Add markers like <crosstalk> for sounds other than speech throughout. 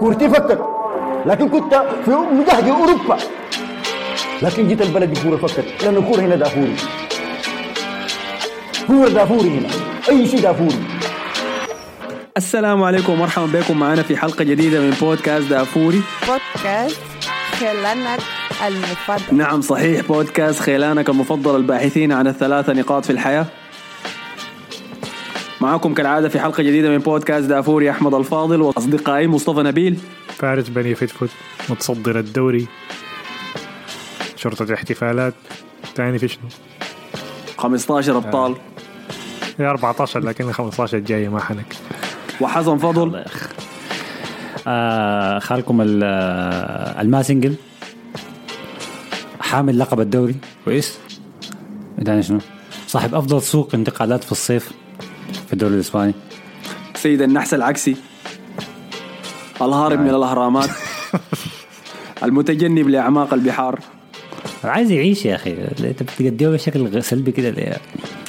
كورتي فكت لكن كنت في مجهد أوروبا. لكن جيت البلد الكوره فكت لأن الكورة هنا دافوري. كورة دافوري هنا. أي شيء دافوري. السلام عليكم ومرحبا بكم معنا في حلقة جديدة من بودكاست دافوري. بودكاست خيلانك المفضل. نعم صحيح. بودكاست خيلانك المفضل الباحثين عن الثلاثة نقاط في الحياة. معكم كالعادة في حلقة جديدة من بودكاست دافوري أحمد الفاضل وأصدقائي مصطفى نبيل. فارس بني فتفت متصدر الدوري. شرطة الاحتفالات تاني في شنو؟ 15 أبطال. هي 14 لكن ال 15 الجاية ما حنك. وحسن فضل. آه خالكم ال- آه، الماسنجل. حامل لقب الدوري. كويس شنو؟ صاحب أفضل سوق انتقالات في الصيف. الدوري الإسباني. سيد النحس العكسي. الهارب من الأهرامات. <laughs> المتجنب لأعماق البحار. عايز يعيش يا أخي. أنت بتقدمه بشكل سلبي كده ليه؟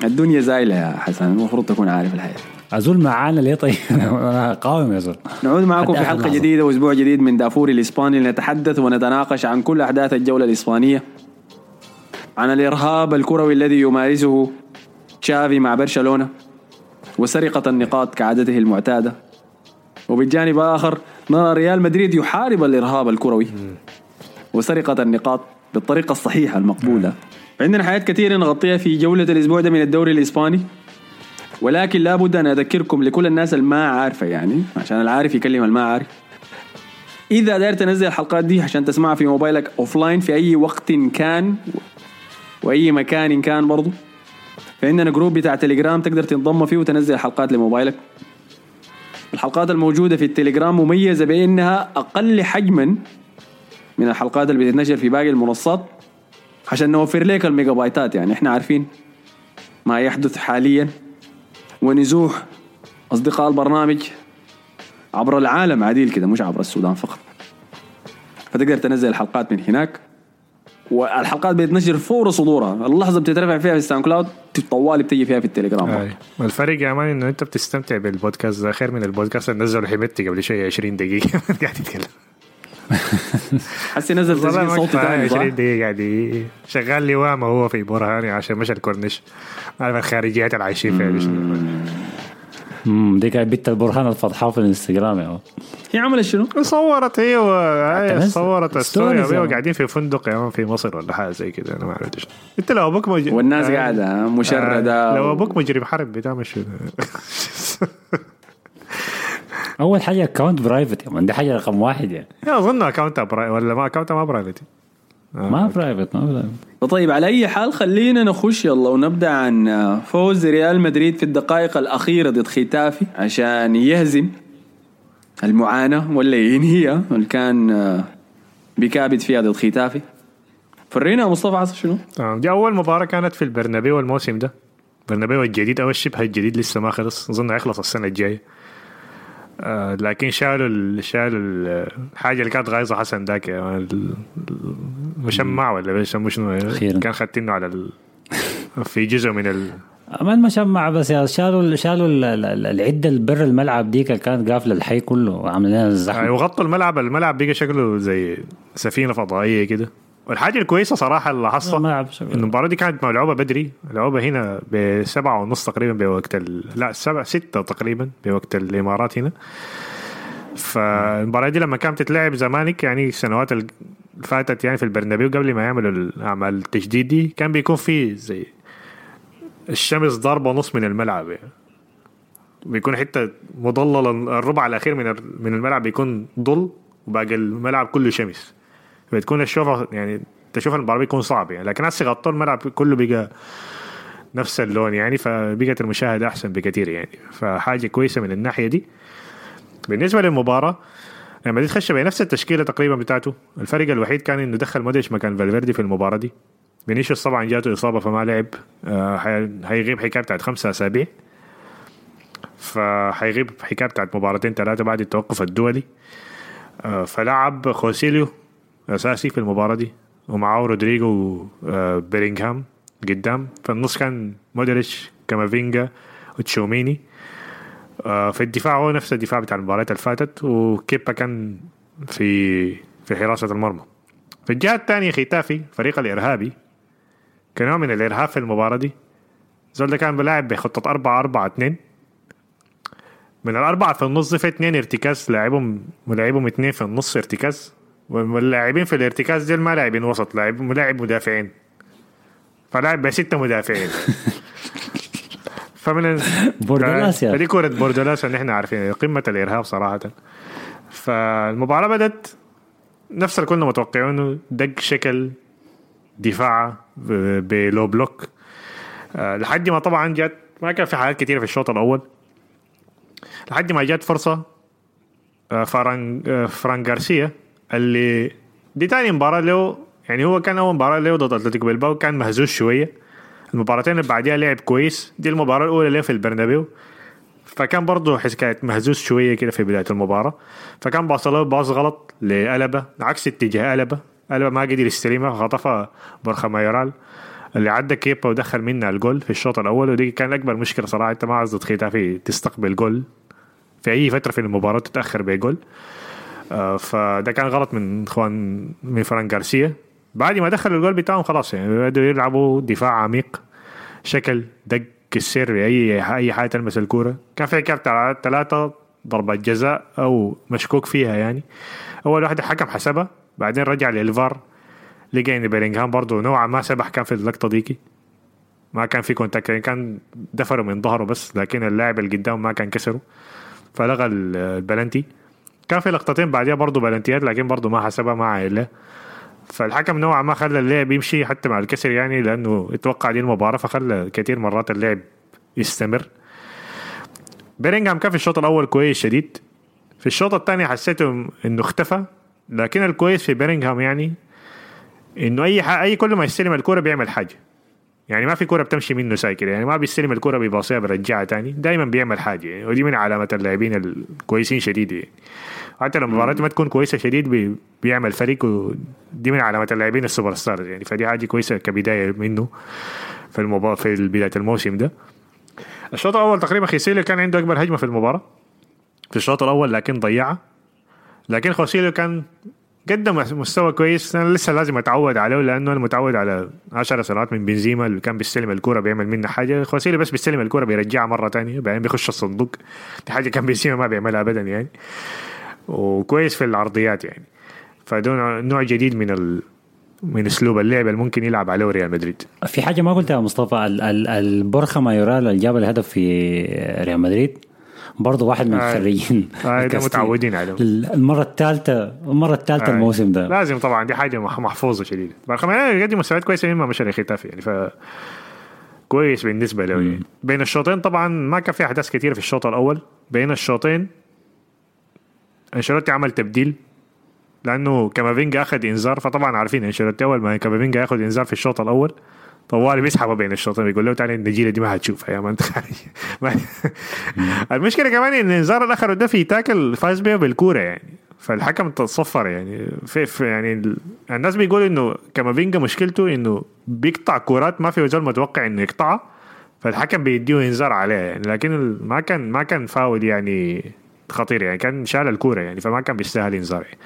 الدنيا زايلة يا حسن. المفروض تكون عارف الحياة. أزول معانا ليه طيب؟ <laughs> أنا قاوم يا زول نعود معكم في لحظة. جديدة وأسبوع جديد من دافوري الإسباني. لنتحدث ونتناقش عن كل أحداث الجولة الإسبانية. عن الإرهاب الكروي الذي يمارسه تشافي مع برشلونة. وسرقة النقاط كعادته المعتادة. وبالجانب الآخر نرى ريال مدريد يحارب الإرهاب الكروي. وسرقة النقاط بالطريقة الصحيحة المقبولة. عندنا حاجات كثيرة نغطيها في جولة الأسبوع ده من الدوري الإسباني. ولكن لابد أن أذكركم لكل الناس الما عارفة يعني عشان العارف يكلم الما عارف. إذا داير تنزل الحلقات دي عشان تسمعها في موبايلك أوفلاين في أي وقت كان وأي مكان كان برضو. فعندنا group بتاع تليجرام تقدر تنضم فيه وتنزل الحلقات لموبايلك. الحلقات الموجودة في التليجرام مميزة بأنها أقل حجما من الحلقات اللي بتتنشر في باقي المنصات عشان نوفر لك الميجا بايتات يعني إحنا عارفين ما يحدث حاليا ونزوح أصدقاء البرنامج عبر العالم عديل كده مش عبر السودان فقط. فتقدر تنزل الحلقات من هناك. والحلقات بتنشر فور صدورها. اللحظة بتترفع فيها في الساوند كلاود. طوالي بتجي فيها في التليجرام. آه. والفرق يا مان إنه أنت بتستمتع بالبودكاست. ده خير من البودكاست اللي نزله حميدتي قبل شوية 20 دقيقة. <laughs> قاعد يتكلم. حسي نزل تسجيل صوتي ثاني 20 صح؟ دقيقة قاعد شغال لي واما هو في برهاني عشان مشى الكورنيش. عارف الخارجيات اللي عايشين فيها. امم دي كانت بنت البرهان الفضحاء في الانستغرام يا. هي عملت شنو؟ صورت هي و... هي نزل- صورت ال story يا هو مان. قاعدين في فندق يا مان في مصر ولا حاجة زي كده أنا ما عرفت شنو أنت لو أبوك مج... والناس آه، قاعدة مشردة آه، لو أبوك مجرم حرب بتعمل شنو أول حاجة account private يا دي حاجة رقم واحد يعني يا أظن account private ولا ما account ما private ما private ما private طيب على أي حال خلينا نخش يلا ونبدأ عن فوز ريال مدريد في الدقائق الأخيرة ضد ختافي عشان يهزم المعاناة ولا ينهيها اللي كان بكابد فيها ضد ختافي. فرينا مصطفى حصل شنو؟ تمام. دي أول مباراة كانت في البرنابيو الموسم ده. برنابيو الجديد أو الشبه الجديد لسه ما خلص. أظن هيخلص السنة الجاية. آه لكن شالوا ال- شالوا ال- الحاجة اللي كانت غايظه حسن ذاك ال- المشمع ولا بيسموه شنو. كان خدتينه على ال... في جزء من ال... ما المشمع بس يا شالوا شالوا ال- ال- العدة البر الملعب ديك اللي كانت قافلة الحي كله وعاملين لنا الزحمة. وغطوا الملعب الملعب بقى شكله زي سفينة فضائية كده. والحاجة الكويسة صراحة اللي حصل المباراة دي كانت ملعوبة بدري ملعوبة هنا بسبعة ونص تقريبا بوقت ال... لا سبعة ستة تقريبا بوقت الإمارات هنا. فالمباراة دي لما كانت تتلعب زمانك يعني السنوات اللي فاتت يعني في البرنابيو قبل ما يعملوا الأعمال التجديد دي كان بيكون في زي الشمس ضاربة نص من الملعب يعني. بيكون حتة مضللة الربع الأخير من من الملعب بيكون ضل وباقي الملعب كله شمس. بتكون الشوفه يعني تشوف المباراه بيكون صعب يعني. لكن هسه غطوا الملعب كله بقى نفس اللون يعني فبقت المشاهدة أحسن بكثير يعني. فحاجة كويسة من الناحية دي. بالنسبة للمباراة لما دي تخش بنفس التشكيلة تقريبا بتاعته. الفرق الوحيد كان إنه دخل مودريتش مكان فالفيردي في المباراة دي. فينيسيوس طبعا جاته إصابة فما لعب. آه هيغيب حكاية بتاعت خمسة أسابيع. فحيغيب حكاية بتاعت مباراتين ثلاثة بعد التوقف الدولي. آه فلعب خوسيليو أساسي في المباراة دي. ومعاه رودريجو وبيلينغهام قدام. في النص كان مودريتش كامافينجا وتشواميني آه، في الدفاع هو نفس الدفاع بتاع المباريات اللي فاتت. وكيبا كان في في حراسة المرمى. في الجهة الثانية ختافي فريق الإرهابي. كنوع من الإرهاب في المباراة دي. زول ده كان بلاعب بخطة 4 4 2 من الأربعة في النص في اثنين ارتكاز. لاعبهم لاعبهم اثنين في النص ارتكاز. واللاعبين في الارتكاز دي ما لاعبين وسط لاعب ملاعب مدافعين. فلاعب بستة مدافعين. <laughs> فمن بوردالاس يا. فدي كورة اللي إحنا عارفين قمة الإرهاب صراحة. فالمباراة بدت نفس اللي كنا متوقعينه دق شكل دفاع ب low block. آه، لحد ما طبعا جت ما كان في حاجات كثيرة في الشوط الأول. لحد ما جت فرصة آه، فران آه، فران جارسيا اللي دي تاني مباراة له يعني هو كان أول مباراة له ضد أتلتيكو بلباو كان مهزوز شوية. المباراتين اللي بعديها لعب كويس. دي المباراة الأولى له في البرنابيو. فكان برضه حكاية مهزوز شوية كده في بداية المباراة. فكان باصله باص غلط لألابا عكس اتجاه ألابا ألابا ما قدر يستلمها خطفها بورخا مايورال اللي عدى كيبا ودخل منها الجول في الشوط الأول. ودي كان أكبر مشكلة صراحة. أنت ما عايز ختافي تستقبل جول في أي فترة في المباراة تتأخر بجول. فده كان غلط من اخوان من فران جارسيا بعد ما دخل الجول بتاعهم خلاص يعني بدأوا يلعبوا دفاع عميق شكل دق السر اي أي حاجة تلمس الكورة. كان في كارت ثلاثة ضربات جزاء أو مشكوك فيها يعني. أول واحدة الحكم حسبها بعدين رجع للفار. لقى إن بيلينغهام برضه نوعا ما سبح كان في اللقطة ديكي. ما كان في contact يعني كان دفره من ظهره بس لكن اللاعب اللي قدام ما كان كسره. فلغى ال- البلنتي. كان في لقطتين بعديها برضه بلنتيات لكن برضه ما حسبها ما عايلة. فالحكم نوعا ما خلى اللعب يمشي حتى مع الكسر يعني لأنه أتوقع دي المباراة فخلى كثير مرات اللعب يستمر. بيرينغهام كان في الشوط الأول كويس شديد. في الشوط الثاني حسيته إنه اختفى لكن الكويس في بيرينغهام يعني إنه أي. أي كل ما يستلم الكورة بيعمل حاجة. يعني ما في كوره بتمشي منه سايكل يعني ما بيستلم الكوره بيباصيها بيرجعها تاني دائما بيعمل حاجة يعني ودي من علامات اللاعبين الكويسين شديد يعني. حتى لما المباراه ما تكون كويسة شديد بي... بيعمل فريق ودي من علامات اللاعبين السوبر ستار يعني. فدي حاجة كويسة كبداية منه في المباراة في بداية الموسم ده. الشوط الأول تقريبا خوسيلو كان عنده أكبر هجمة في المباراة. في الشوط الأول لكن ضيعها. لكن خوسيلو كان قدم مستوى كويس. أنا لسه لازم أتعود عليه لأنه أنا متعود على 10 سنوات من بنزيما. اللي كان بيستلم الكورة بيعمل منها حاجة. خوسيلو بس بيستلم الكورة بيرجعها مرة تانية. بعدين بيخش الصندوق. دي حاجة كان بنزيما ما بيعملها ابدا يعني. وكويس في العرضيات يعني. فده نوع جديد من ال... من أسلوب اللعب اللي ممكن يلعب عليه ريال مدريد. في حاجة ما قلتها مصطفى. ال- ال- البرخه مايورال اللي جاب الهدف في ريال مدريد؟ برضه واحد من آه. الخريجين آه،. متعودين عليه. المرة الثالثة المرة الثالثة آه. الموسم ده لازم طبعا دي حاجة مح- محفوظة شديده برخمان يقدم مستويات كويسة مما مشى لختافي يعني ف كويس بالنسبة له يعني بين الشوطين طبعا ما كان في أحداث كثيره في الشوط الأول بين الشوطين أنشيلوتي عمل تبديل لأنه كامافينجا أخذ إنذار فطبعا عارفين إنشيلوتي أول ما كامافينجا ياخذ إنذار في الشوط الأول طوالي بيسحبه بين الشوطين بيقول له تعالى النجيله دي ما هتشوفها يا ما أنت <laughs> المشكلة كمان إن الانذار اللي أخره ده في تاكل فاز بيه بالكورة يعني. فالحكم تصفر يعني. في, في يعني ال- الناس بيقولوا إنه كامافينجا مشكلته إنه بيقطع كورات ما في زول متوقع إنه يقطعها. فالحكم بيديه إنذار عليها يعني. لكن ما كان ما كان فاول يعني خطير يعني. كان شال الكورة يعني. فما كان بيستاهل انذار يعني.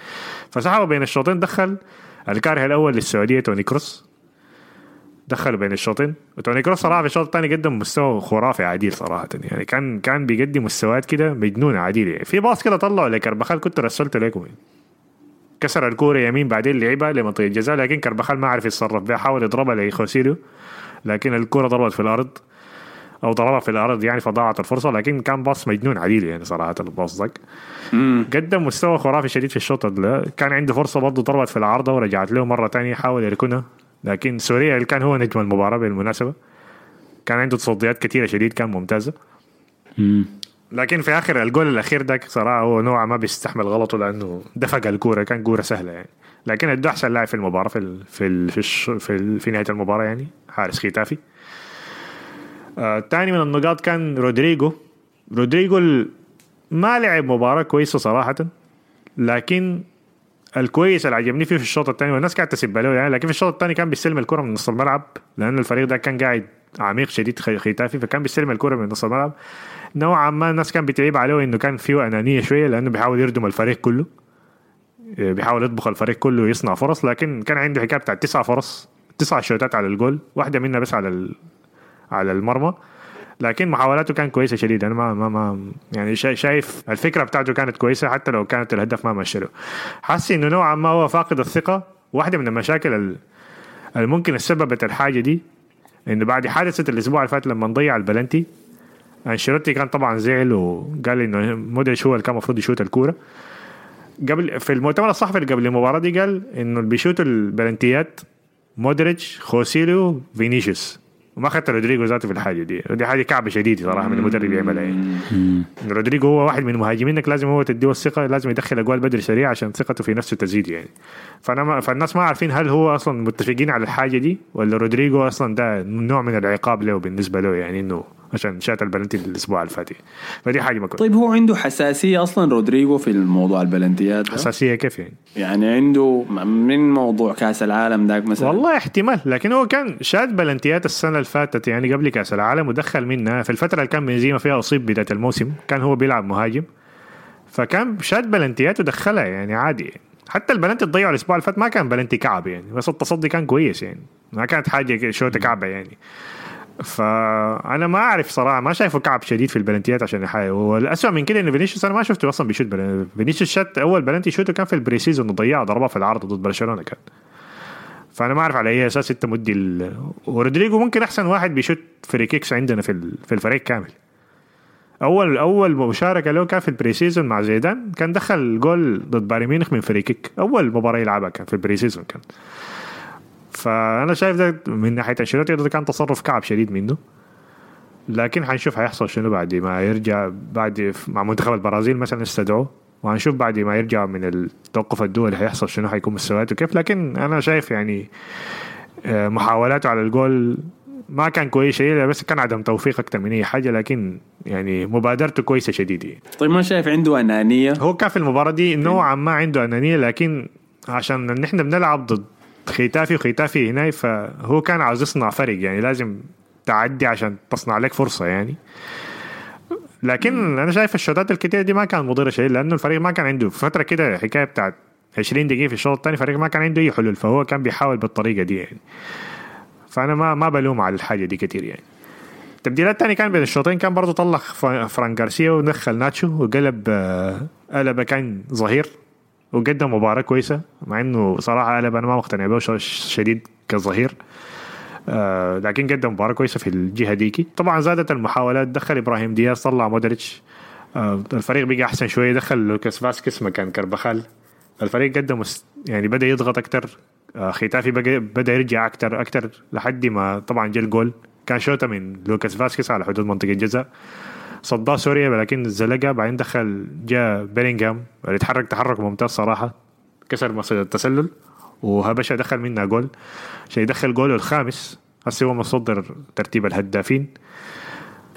فسحبه بين الشوطين دخل الكاره الأول للسعودية توني كروس. دخلوا بين الشوطين وتوني كروس صراحة في الشوط الثاني قدم مستوى خرافي عديل صراحة. يعني كان كان بيقدم مستويات كده مجنونة عديل يعني في باص كده طلعه لكربخال كنت رسلته لكم. يعني. كسر الكورة يمين بعدين لعبها لمنطقة الجزاء لكن كربخال ما عرف يتصرف بها حاول يضربها لخوسيليو لكن الكورة ضربت في الأرض أو ضربها في الأرض يعني فضاعت الفرصة. لكن كان باص مجنون عديل يعني صراحة الباص ذاك. قدم مستوى خرافي شديد في الشوط كان عنده فرصة برضه ضربت في العارضة ورجعت له مرة تانية حاول يركنها. لكن سوريا اللي كان هو نجم المباراة بالمناسبة. كان عنده تصديات كثيره شديد كان ممتازه مم. لكن في آخر الجول الأخير ده صراحة هو نوعا ما بيستحمل غلطه لأنه دفق الكورة كان كورة سهلة يعني. لكن ادى أحسن لاعب في المباراة في ال في ال في, الش في, ال في نهاية المباراة يعني حارس ختافي. آه تاني من النقاط كان رودريجو. رودريجو ما لعب مباراة كويسة صراحة لكن الكويس اللي عجبني فيه في الشوط الثاني والناس قاعدة تسب له يعني لكن في الشوط الثاني كان بيستلم الكرة من نص الملعب لأن الفريق ده كان قاعد عميق شديد ختافي فكان بيستلم الكرة من نص الملعب نوعا ما الناس كان بتعيب عليه إنه كان فيه أنانية شوية لأنه بيحاول يردم الفريق كله بيحاول يطبخ الفريق كله ويصنع فرص لكن كان عنده حكاية بتاعت تسع فرص تسع شوتات على الجول واحدة منها بس على. على المرمى لكن محاولاته كان كويسة شديد أنا ما ما, ما يعني شا- شايف الفكرة بتاعته كانت كويسة حتى لو كانت الهدف ما مشى له حاسس إنه نوعا ما هو فاقد الثقة. واحدة من المشاكل ال- اللي ممكن سببت الحاجة دي إنه بعد حادثة الأسبوع اللي فات لما نضيع البلنتي أنشيلوتي كان طبعا زعل وقال إنه مودريتش هو اللي كان المفروض يشوت الكورة. قبل في المؤتمر الصحفي اللي قبل المباراة دي قال إنه اللي بيشوتوا البلنتيات مودريتش خوسيلو فينيسيوس. وما أخذت رودريجو ذاته في الحاجة دي. ودي حاجة كعبة شديدة صراحة من المدرب يعملها يعني. رودريجو هو واحد من مهاجمينك لازم هو تديه الثقة لازم يدخل أجوال بدري سريع عشان ثقته في نفسه تزيد يعني. فأنا ما فالناس ما عارفين هل هو أصلا متفقين على الحاجة دي ولا رودريجو أصلا ده نوع من العقاب له بالنسبة له يعني إنه عشان شات البلنتي الأسبوع اللي فات. فدي حاجة ما كويسه طيب هو عنده حساسية أصلا رودريجو في الموضوع البلنتيات ده؟ حساسية كيف يعني؟ يعني عنده من موضوع كأس العالم داك مثلا؟ والله احتمال لكن هو كان شات بلنتيات السنة اللي فاتت يعني قبل كأس العالم ودخل منها. في الفترة اللي كان بنزيما فيها أصيب بداية الموسم كان هو بيلعب مهاجم. فكان شات بلنتيات ودخلها يعني عادي. حتى البلنتي اللي ضيعه الأسبوع اللي فات ما كان بلنتي كعب يعني. بس التصدي كان كويس يعني. ما كانت حاجة شوطه كعبة يعني. فأنا ما أعرف صراحة ما شايفه كعب شديد في البلنتيات عشان يحاول والاسوء من كده إنه فينيسيوس أنا ما شفته أصلا بيشوت فينيسيوس شات أول بلنتي شوته كان في ال pre-season وضيعه ضربها في العارضة ضد برشلونة كان. فأنا ما أعرف على أي أساس أنت مدي ال... ورودريجو ممكن أحسن واحد بيشوت free kicks عندنا في ال... في الفريق كامل. أول أول مشاركة له كان في ال pre-season مع زيدان كان دخل جول ضد بايرن ميونخ من free kick. أول مباراة يلعبها كان في ال pre-season كان. فأنا شايف ده من ناحية أنشيلوتي ده كان تصرف كعب شديد منه. لكن حنشوف هيحصل شنو بعد ما يرجع بعد مع منتخب البرازيل مثلا استدعوه. وهنشوف بعد ما يرجع من التوقف الدولي هيحصل شنو هيكون مستوياته كيف. لكن أنا شايف يعني آه، محاولاته على الجول ما كان كويس شيء بس كان عدم توفيق أكثر من أي حاجة. لكن يعني مبادرته كويسة شديدة. طيب ما شايف عنده أنانية؟ هو كان في المباراة دي نوعا ما عنده أنانية لكن عشان نحن بنلعب ضد ختافي وختافي هنا فهو كان عاوز يصنع فرق يعني لازم تعدي عشان تصنع لك فرصة يعني. لكن أنا شايف الشوطات الكتير دي ما كان مضرة شيء لأنه الفريق ما كان عنده في فترة كده حكاية بتاعت 20 دقيقة في الشوط الثاني الفريق ما كان عنده أي حلول فهو كان بيحاول بالطريقة دي يعني. فأنا ما ما بلوم على الحاجة دي كتير يعني. التبديلات الثانية كان بين الشوطين كان برضه طلع فران جارسيا ودخل ناتشو وقلب آه، ألابا كان ظهير. وقدم مباراة كويسة مع إنه صراحة ألابا أنا ما مقتنع به شديد كظهير. آه لكن قدم مباراة كويسة في الجهة ديكي. طبعا زادت المحاولات دخل إبراهيم دياز طلع مودريتش. آه الفريق بقى أحسن شوية دخل لوكاس فاسكس مكان كربخال الفريق قدم يعني بدأ يضغط أكتر. آه ختافي بدأ يرجع أكتر أكتر لحد ما طبعا جا الجول. كان شوطة من لوكاس فاسكس على حدود منطقة الجزاء. صداها سوريا لكن زلقها بعدين دخل جاء بيلينغهام اللي اتحرك تحرك ممتاز صراحة. كسر مصيدة التسلل وهبشة دخل منها جول. عشان يدخل جوله الخامس هسه هو متصدر ترتيب الهدافين.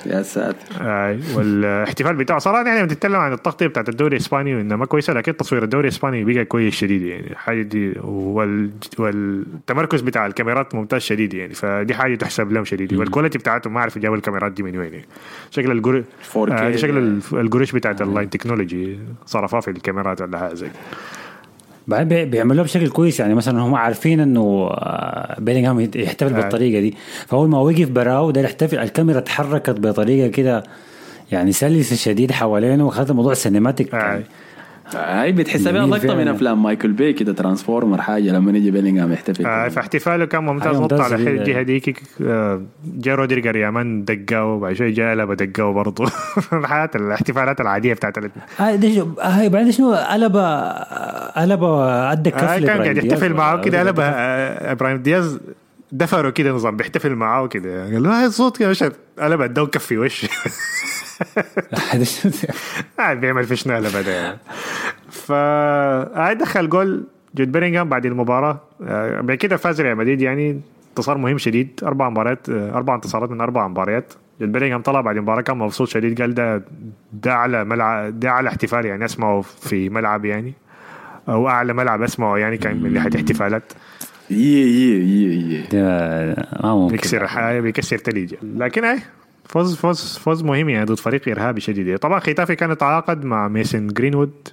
يا ساتر. آه والاحتفال بتاعه. صراحة يعني بتتكلم عن التغطيه بتاعت الدوري الإسباني وانها ما كويسة لكن تصوير الدوري الإسباني بقى كويس شديد يعني. الحاجة دي وال... والتمركز بتاع الكاميرات ممتاز شديد يعني. فدي حاجة تحسب لهم شديد. وال quality بتاعتهم ما أعرف جابوا الكاميرات دي من وين يعني. شكل الجر... 4K آه شكل يعني. القروش بتاعت ال line technology صرفها في الكاميرات ولا حاجة زي بعدين بي- بيعملوها بشكل كويس يعني مثلا هم عارفين إنه آه، بيلينغهام يحتفل آه. بالطريقة دي فأول ما وقف براو ده يحتفل الكاميرا تحركت بطريقة كده يعني سلسة شديد حوالينه وخذ الموضوع cinematic آه. يعني هاي بتحسها جميل لقطه من. أفلام مايكل باي كده ترانسفورمر حاجة لما يجي بيلينغهام يحتفل آه فاحتفاله كان ممتاز. أيوة، نط ممتاز. على. الجهة ديك آه، جا رودريجر ريامان دقاه وبعد شوي جا قلب دقاه برضه الحياة <laughs> الاحتفالات العادية بتاعت آه هاي بعدين شنو؟ قلب قلب ادى كف آه كان قاعد. يحتفل معاه كده. قلب آه، إبراهيم دياز دفره كده نظام بيحتفل معاه كده. قال له هاي الصوت كده مش قلب اداه كف في وشه <laughs> هذا شو- قاعد بيعمل في شنو قلب ده يعني فقاعد دخل جول. جود بيرينغهام بعد المباراة. آه، بعد كده فاز ريال مدريد يعني انتصار مهم شديد. أربع مباريات آه، أربع انتصارات من أربع مباريات. جود بيرينغهام طلع بعد المباراة كان مبسوط شديد قال ده ده أعلى ملعب ده أعلى احتفال يعني أسمعه في ملعب يعني أو أعلى ملعب أسمعه يعني كان من ناحية احتفالات. يي يي يي بيكسر حاجة بيكسر تليج. لكن اي فوز فوز فوز مهم يعني ضد فريق إرهابي شديد. طبعا ختافي كان تعاقد مع ميسن جرينوود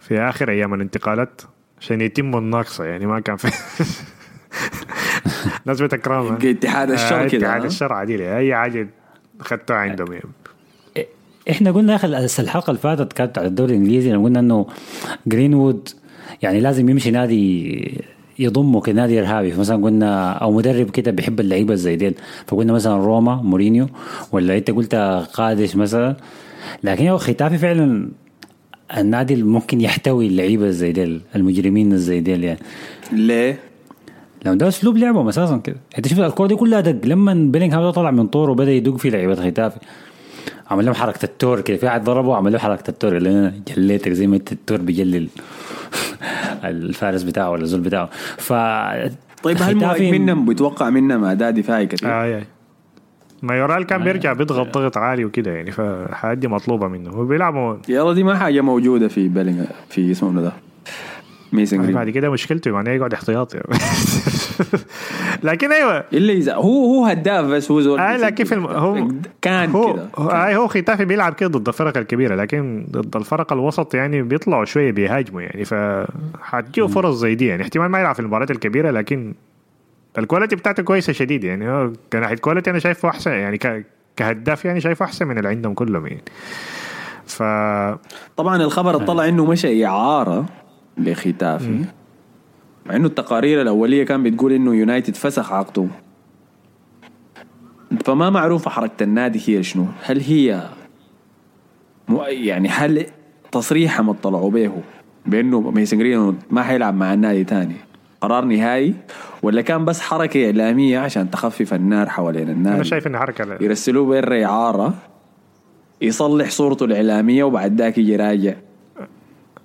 في آخر أيام الانتقالات عشان يتم الناقصة يعني ما كان في <laughs> ناس بتكرهها <laughs> اتحاد الشر آه، كده اتحاد ها؟ الشر عديل أي حاجة خدتها عندهم يعني. إحنا قلنا أخي الحلقة اللي فاتت كانت على الدوري الإنجليزي لما قلنا إنه جرينوود يعني لازم يمشي نادي يضمه كنادي ارهابي فمثلا قلنا أو مدرب كده بيحب اللعيبة زي ديل فقلنا مثلا روما مورينيو ولا أنت قلت قادس مثلا. لكن هو ختافي فعلا النادي اللي ممكن يحتوي اللعيبة زي ديل المجرمين زي ديل يعني. ليه؟ لو ده أسلوب لعبهم أساسا كده. أنت شوف الكوره دي كلها دق. لما بيلينغهام طلع من طوره وبدأ يدق في لعيبة ختافي عمل لهم حركة التور كده. في واحد ضربه عمل له حركة التور. اللي أنا جليتك زي ما التور بيجلل. الفارس بتاعه ولا الزول بتاعه ف طيب هل ختافي- مهاجمينهم بيتوقع منهم اداء دفاعي كثير؟ آه آه. مايورال كان بيرجع بيضغط ضغط عالي وكده يعني فالحاجات دي مطلوبة منه وبيلعبوا يلا دي ما حاجة موجودة في بيلينغ في اسمه ده ميسن جرين بعد كده مشكلته معناه يقعد احتياطي. <laughs> لكن أيوه. الا إذا هو هو هداف بس هو زول آه لكن في الم... هو كان هو كده. هو, آه هو ختافي بيلعب كده ضد الفرق الكبيرة لكن ضد الفرق الوسط يعني بيطلعوا شوية بيهاجموا يعني فحتجيه فرص زي دي يعني. احتمال ما يلعب في المباريات الكبيرة لكن ال quality بتاعته كويسة شديد يعني. هو كناحيه quality أنا شايفه أحسن يعني ك... كهداف يعني شايفه أحسن من اللي عندهم كلهم يعني. ف طبعا الخبر طلع إنه مشى إعارة. لختافي. مع إنه التقارير الأولية كان بتقول إنه يونايتد فسخ عقده. فما معروفه حركة النادي هي شنو. هل هي يعني هل تصريحهم اطلعوا به بأنه ميسن جرين ما حيلعب مع النادي تاني؟ قرار نهائي؟ ولا كان بس حركة إعلامية عشان تخفف النار حوالين النادي؟ أنا شايف ان حركة. يرسلوه برا إعارة يصلح صورته الإعلامية وبعد ذاك يجي راجع.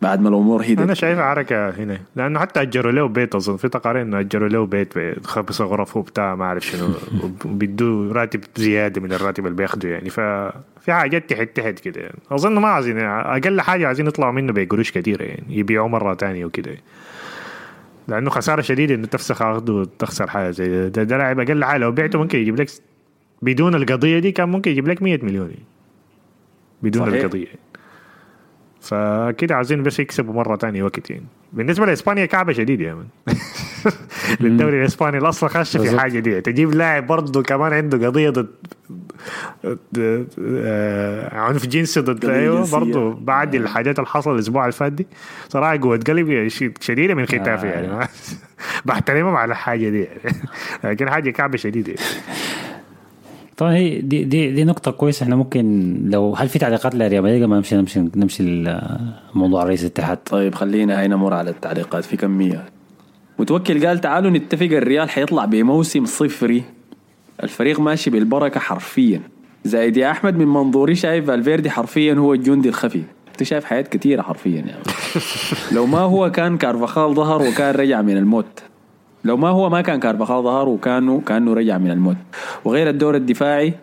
بعد ما الأمور أنا هدت شايفها حركة هنا. لأنه حتى أجروا له بيت أظن. في تقارير إنه أجروا له بيت خمس غرف وبتاع ما أعرف شنو. <laughs> وبيدوه راتب زيادة من الراتب اللي بياخده يعني. ففي حاجات تحت تحت كده يعني. أظن ما عايزين أقل حاجة عايزين يطلعوا منه بقروش كثيره يعني. يبيعوه مرة تانية وكده. لأنه خسارة شديدة إنه تفسخ عقده وتخسر حاجة زي ده, ده, ده لاعب أقل حاجة. لو بعته ممكن يجيب لك بدون القضية دي كان ممكن يجيب لك 100 مليون يعني. بدون صحيح. القضية. فكده عايزين بس يكسبوا مرة تانية وقت يعني. بالنسبة لإسبانيا كعبة شديدة يا من. <laughs> للدوري الإسباني الأصل خش في. حاجة دي. تجيب لاعب برضه كمان عنده قضية ضد آه، عنف جنسي ضد أيوه. برضه بعد الحاجات اللي حصل الأسبوع اللي فات دي. صراحة قوة قلبي ش- شديدة من ختافي يعني. <laughs> بحترمهم على الحاجة دي. يعني <laughs> لكن حاجة كعبة شديدة. يعني. طبعا هي دي دي دي نقطة كويسة. إحنا ممكن لو هل في تعليقات لريال مدريد قبل ما نمشي نمشي نمشي لموضوع رئيس الاتحاد. طيب خلينا هاي نمر على التعليقات. في كمية متوكل قال تعالوا نتفق الريال حيطلع بموسم صفري. الفريق ماشي بالبركة حرفيا. زايد يا أحمد من منظوري شايف فالفيردي حرفيا هو الجندي الخفي. أنت شايف حياة كثيرة حرفيا يعني <laughs> لو ما هو كان كارفاخال ظهر وكان رجع من الموت. لو ما هو ما كان كارفاخال ظهر وكانه كأنه رجع من الموت. وغير الدور الدفاعي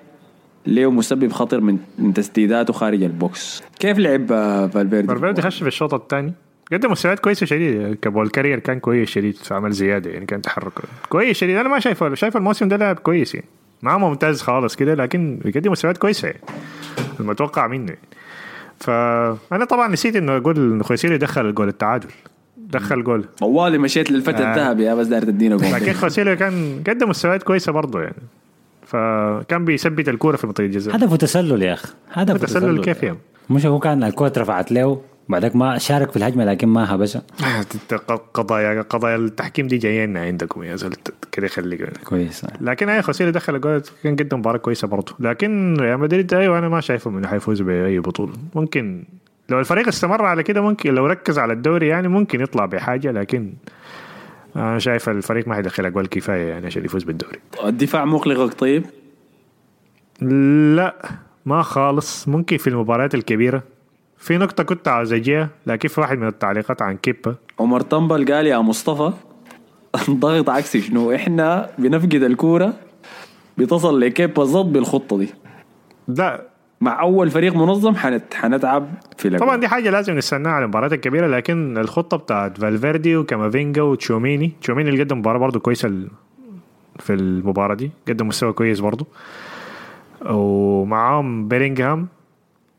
ليه مسبب خطر من تسديداته خارج ال box. كيف لعب آه، فالفيردي؟ فالفيردي خش في الشوط الثاني. قدم مستويات كويسة شديده ك ball carrier كان كويس شديد عمل زيادة يعني كان تحرك. كويس شديد. أنا ما شايفه شايف الموسم ده لاعب كويس يعني. ما ممتاز خالص كده لكن بيقدم مستويات كويسة. يعني المتوقع منه يعني. فانا طبعا نسيت إنه أقول إنه خوسيلي دخل جول التعادل. دخل جول. طوالي مشيت للفتى آه. الذهبي يا بس داير تدينا جول. لكن خوسيلي كان قدم مستويات كويسة برضه يعني. فكان بيثبت الكورة في منطقه الجزاء. هدفه تسلل يا أخي. هدفه تسلل كيف يعني؟ مش هو كان الكرة اترفعت له بعدك ما شارك في الهجمة لكن ما هبشها قضايا قضايا التحكيم دي جايين عندكم يا زول كده خليك كويس. لكن أي خوسيلي دخل جول كان قدم مباراة كويسة برضه. لكن ريال مدريد أيوه أنا ما شايفه إنه حيفوز بأي بطولة. ممكن لو الفريق استمر على كده ممكن لو ركز على الدوري يعني ممكن يطلع بحاجة لكن أنا شايف الفريق ما حيدخل اجوال كفاية يعني عشان يفوز بالدوري. الدفاع مقلقك طيب؟ لا ما خالص. ممكن في المباريات الكبيرة. في نقطة كنت عاوز اجيها لكن في واحد من التعليقات عن كيبا. عمر طنبل قال يا مصطفى ضغط عكسي شنو؟ إحنا بنفقد الكورة بتصل لكيب بالضبط بالخطه دي. لا مع أول فريق منظم حنت حنتعب في الأجواء. طبعا دي حاجة لازم نستناها على المباريات الكبيرة لكن الخطة بتاعت فالفيردي وكامافينجا وتشواميني تشواميني اللي قدم مباراة برضه كويسة في المباراة دي قدم مستوى كويس برضه ومعاهم بيرينغهام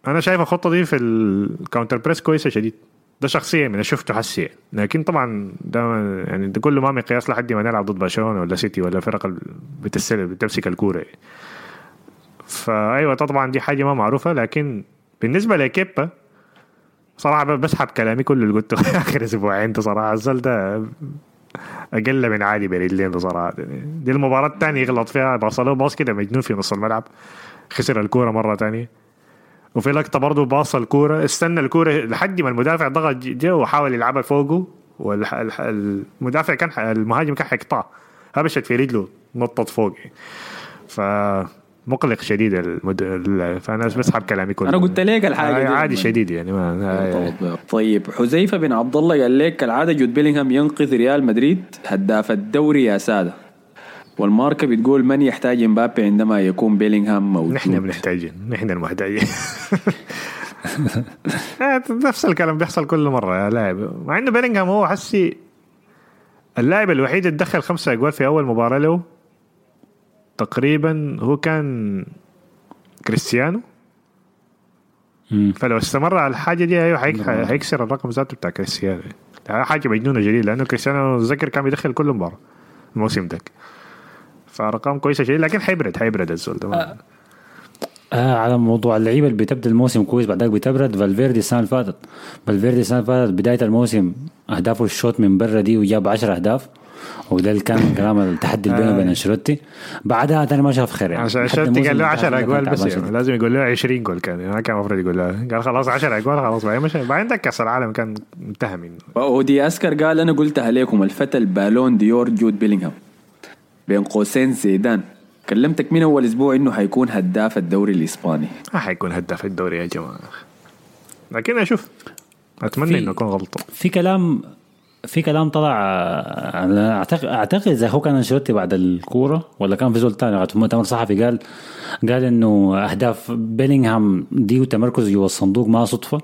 أنا شايف الخطة دي في ال counter press كويسة شديد ده شخصيا من شفته حسي لكن طبعا ده يعني ده كله ما مقياس لحد ما نلعب ضد برشلونة ولا سيتي ولا فرق بتمسك الكورة يعني. فأيوة طبعا دي حاجة ما معروفة لكن بالنسبة لكيبا صراحة بسحب كلامي كله اللي قلته <laughs> آخر أسبوعين ده صراحة. الزول ده أقل من عادي بين الليل بصراحه دي المباراة الثانية يغلط فيها. برشلونة باص كده مجنون في نص الملعب. خسر الكورة مرة ثانية وفي لقطة برضه باص الكورة استنى الكورة لحد ما المدافع ضغط جه وحاول يلعبها فوقه. والمدافع كان المهاجم كان حيقطع هبشت في رجله نطت فوق ف مقلق شديد المد... ال- فأنا بسحب كلامي كله. أنا قلت لك الحاجة آه، دي. عادي شديد يعني ما آه، طيب حذيفة بن عبد الله قال لك كالعاده جود بيلينغهام ينقذ ريال مدريد هداف الدوري يا سادة. والماركة بتقول من يحتاج امبابي عندما يكون بيلينغهام موجود؟ نحن بنحتاجين نحن المحتاجين. <laughs> آه، نفس الكلام بيحصل كل مرة يا لاعب. مع إنه بيلينغهام هو حسي اللاعب الوحيد اللي دخل خمسة أجوال في أول مباراة له. تقريبا هو كان كريستيانو. مم. فلو استمر على الحاجة دي أيوه حيك- حيكسر الرقم ذاته بتاع كريستيانو. حاجة مجنونة جديد لأنه كريستيانو ذكر كان بيدخل كل مباراة الموسم ده. فأرقام كويسة شديد لكن حيبرد حيبرد الزول ده. ما- آه على موضوع اللعيبة اللي بتبدأ الموسم كويس بعدك بتبرد فالفيردي السنة اللي فاتت. فالفيردي السنة اللي فاتت بداية الموسم أهدافه الشوط من برا دي وجاب 10 أهداف. وده اللي كان كلام التحدي اللي بينه وبين أنشيلوتي. بعدها تاني ما شاف خير يعني. عشان الموسم قال له اللي 10 فات أجوال بس يعني. لازم يقول له 20 جول كان يعني ما كان المفروض يقول له. قال خلاص 10 أجوال خلاص بعدين مش بعدين ده كاس العالم كان انتهى منه. و The Oscar قال أنا قلتها لكم الفتى ال fr: Ballon d'Or جود بيلينغهام. بين قوسين زيدان. كلمتك من أول أسبوع إنه حيكون هداف الدوري الإسباني. ما حيكون هداف الدوري يا جماعة. لكن أشوف أتمنى إنه اكون غلطان في كلام في كلام طلع آه، اعتقد أعتقد إذا هو كان أنشيلوتي بعد الكورة ولا كان في زول ثاني في مؤتمر صحفي قال قال إنه أهداف بيلينغهام دي وتمركزه جوا الصندوق ما صدفة.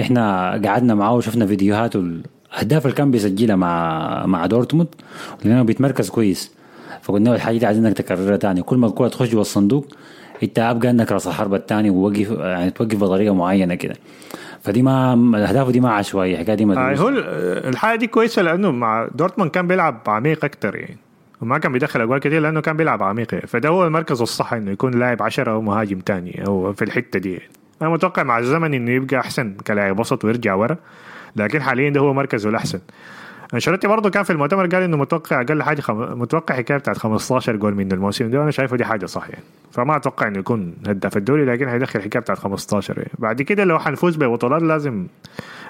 إحنا قعدنا معاه وشفنا فيديوهات الاهداف اللي كان بيسجلها مع مع دورتموند لأنه بيتمركز كويس. فقلنا له الحاجة دي عايزينك تكررها تاني. كل ما الكورة تخش جوا الصندوق أنت أبقى إنك رأس الحربة الثاني ووقف يعني توقف بطريقة معينة كده. فدي ما الاهداف دي ما عشوائية الحكاية دي آه مدروسة. هو ال- الحاجة دي كويسة لأنه مع دورتموند كان بيلعب عميق أكتر يعني وما كان بيدخل أجوال كتير لأنه كان بيلعب عميق يعني. فده هو المركز الصح إنه يكون لاعب 10 أو مهاجم تاني أو في الحتة دي يعني. أنا متوقع مع الزمن إنه يبقى أحسن كلاعب وسط ويرجع ورا لكن حاليا ده هو مركزه الأحسن انشيلوتي برضه كان في المؤتمر قال إنه متوقع أقل حاجة خم... متوقع حكاية بتاعت 15 جول من الموسم ده وأنا شايفه دي حاجة صح يعني فما أتوقع إنه يكون هداف الدوري لكن حيدخل حكاية بتاعت 15 يعني. بعد كده لو حنفوز ببطولات لازم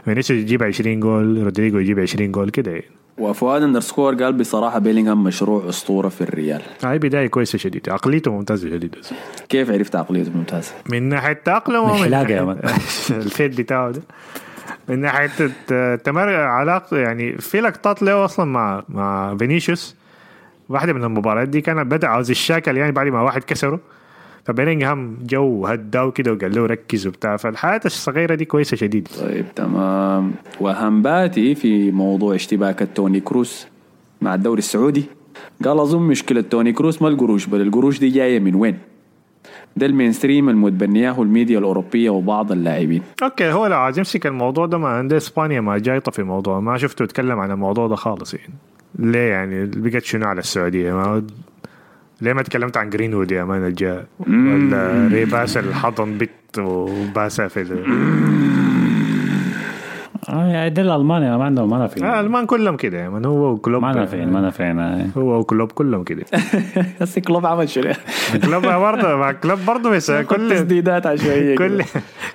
فينيسيوس يجيب 20 جول رودريجو يجيب 20 جول كده يعني. وفؤاد underscore قال بصراحة بيلينغهام مشروع أسطورة في الريال هاي بداية كويسة شديد عقليته ممتازة شديد كيف عرفت عقليته ممتازة من ناحية تاقلم من ومن حلاقة يا man. <laughs> الفيد بتاعه ده من ناحية الت- تمر علاقه يعني في لقطات له أصلا مع مع فينيسيوس. واحدة من المباريات دي كانت بدأ عاوز يشاكل يعني بعد ما واحد كسره. فبيلينغهام جا هداه كده وقال له ركز وبتاع. فالحاجات الصغيرة دي كويسة شديد. طيب تمام. وهمباتي في موضوع اشتباك توني كروس مع الدوري السعودي. قال أظن مشكلة توني كروس ما القروش بل القروش دي جاية من وين؟ ده ال mainstream المتبنياه الميديا الاوروبيه وبعض اللاعبين okay هو لو عايز يمسك الموضوع ده. ما عنده إسبانيا ما جايطه في الموضوع. ما شفته يتكلم عن الموضوع ده خالص يعني. ليه يعني؟ بقت شنو على السعودية؟ ما ليه ما تكلمت عن جرينوود يا man الجاء ولا ريباس اللي حضن بت وباسا في <laughs> آه يعني ده الالمانيا ما عندهم ما نافعين آه المان كلهم كده يا man هو وكلوب ما نافعين آه. <laughs> هو وكلوب كلهم كده <laughs> هسه كلوب عمل شنو؟ <laughs> كلوب برضه مع كلوب برضه بس كل تسديدات عشوائيه كل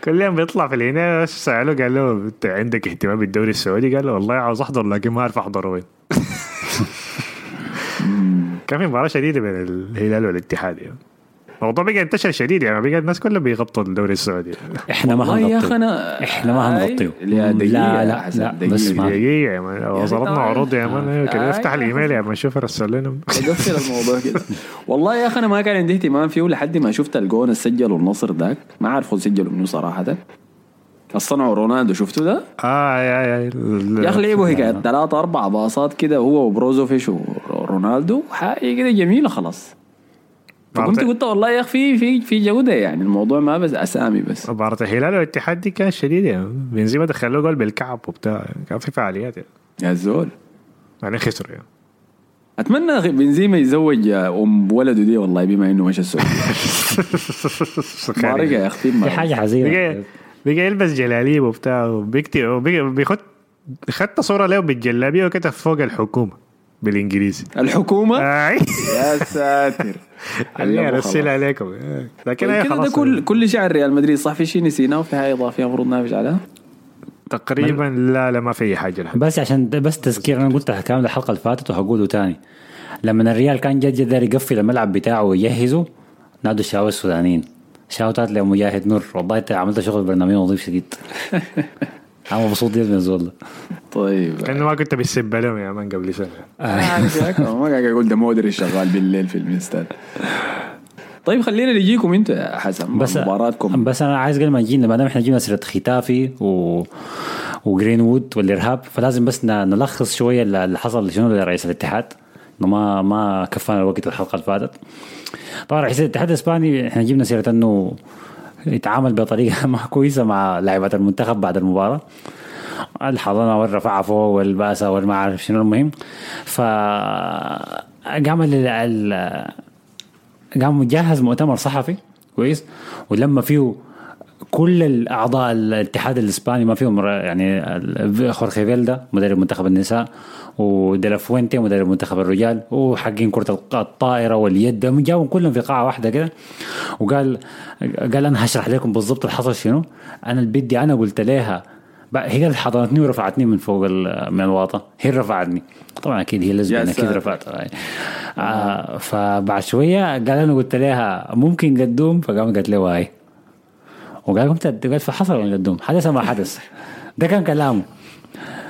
كل يوم بيطلع في الهنا سألوه قال له أنت عندك اهتمام بالدوري السعودي قال له والله عاوز أحضر لكن ما أعرف احضر وين كان في مباراة شديدة بين الهلال والاتحاد يعني. الموضوع بقى انتشر شديد يعني بقى الناس كلها بيغطوا الدوري السعودي. إحنا ما هنغطيه. أخي أنا إحنا ما هنغطيه. لا دقيقة لا لا لا. بس ما دقيقة يا man وصلتنا. عروض يا man كده آه، افتح يا الإيميل يا man شوف رسل لنا. <laughs> قفل الموضوع كده. والله يا أخي أنا ما كان عندي اهتمام فيه لحد ما شفت الجون سجلوا النصر ذاك ما عارف هو سجلوا منه صراحة. الصنعوا رونالدو شفتوا ده؟ آه يا يا يا أخي لعبوا هيك ثلاثة أربع باصات كده هو وبروزوفيش ورونالدو. حاجة كده جميلة خلاص. فكنت قلت والله يا أخي في في في جودة يعني الموضوع ما بس أسامي بس. مباراة الهلال والاتحاد دي كانت شديدة يعني. بنزيما دخل له جول بالكعب وبتاع. كان في فعاليات يعني. يا زول. بعدين خسروا يعني. أتمنى بنزيما يتزوج أم ولده دي والله بما إنه مشى السعودية. <laughs> بارك يا أختي دي حاجة حزينه بقى يلبس جلاليب وبتاع وبيكتب بيخد خدت صورة له بالجلابية وكتب فوق الحكومة. بالإنجليزي. الحكومة؟ يا ساتر. <laughs> خليني ارسل عليكم. لكن هي كده ده خلاص. كل كل شعر ريال مدريد صح في شيء نسيناه وفي حاجة اضافيه المفروض نافش عليها تقريبا لا لا ما في أي حاجة لحد. بس عشان بس تذكير أنا قلتها كامل الحلقة اللي فاتت وهقوله تاني. لما الريال كان جد جد يقفل الملعب بتاعه ويجهزه نادوا الشباب السودانيين. شاوتات لمجاهد نور. والله أنت عملت شغل برنامج نظيف شديد. <laughs> أنا مبسوط جدا من الزول ده. طيب. كانه ما كنت بتسب لهم يا مان قبل يا أخي، <laughs> ما قاعد أقول ده مودري شغال بالليل في الاستاد طيب خلينا نجيكم أنتوا يا حسن. بس مباراتكم. بس أنا عايز قبل ما نجينا ما دام إحنا جينا سيرة ختافي و وجرين وود والإرهاب فلازم بس ن- نلخص شوية اللي اللي حصل شنو لرئيس الاتحاد. إنه ما ما كفانا الوقت الحلقة اللي فاتت. طبعا رئيس الاتحاد الإسباني إحنا جبنا سيرة إنه يتعامل بطريقة <laughs> ما كويسة مع لاعبات المنتخب بعد المباراة. الحضانه والرفعه فوق والباسه والما عارف شنو المهم. ف قام ال- قام مجهز مؤتمر صحفي كويس ولما فيه كل الأعضاء الاتحاد الإسباني ما فيهم يعني خورخي فيلدا مدرب منتخب النساء وديلافوينتي مدرب منتخب الرجال وحقين كرة الطائرة واليد جابوا كلهم في قاعة واحدة كده وقال قال أنا هشرح لكم بالضبط اللي حصل شنو. أنا اللي بدي أنا قلت لها هي اللي حضنتني ورفعتني من فوق من الواطة هي رفعتني. طبعا أكيد هي لازم أكيد يعني. آه فبعد شوية قال أنا قلت لها ممكن قدوم فقام قالت له هاي وقال قمت قال فحصل ولا قدوم حدث ما حدث؟ ده كان كلامه.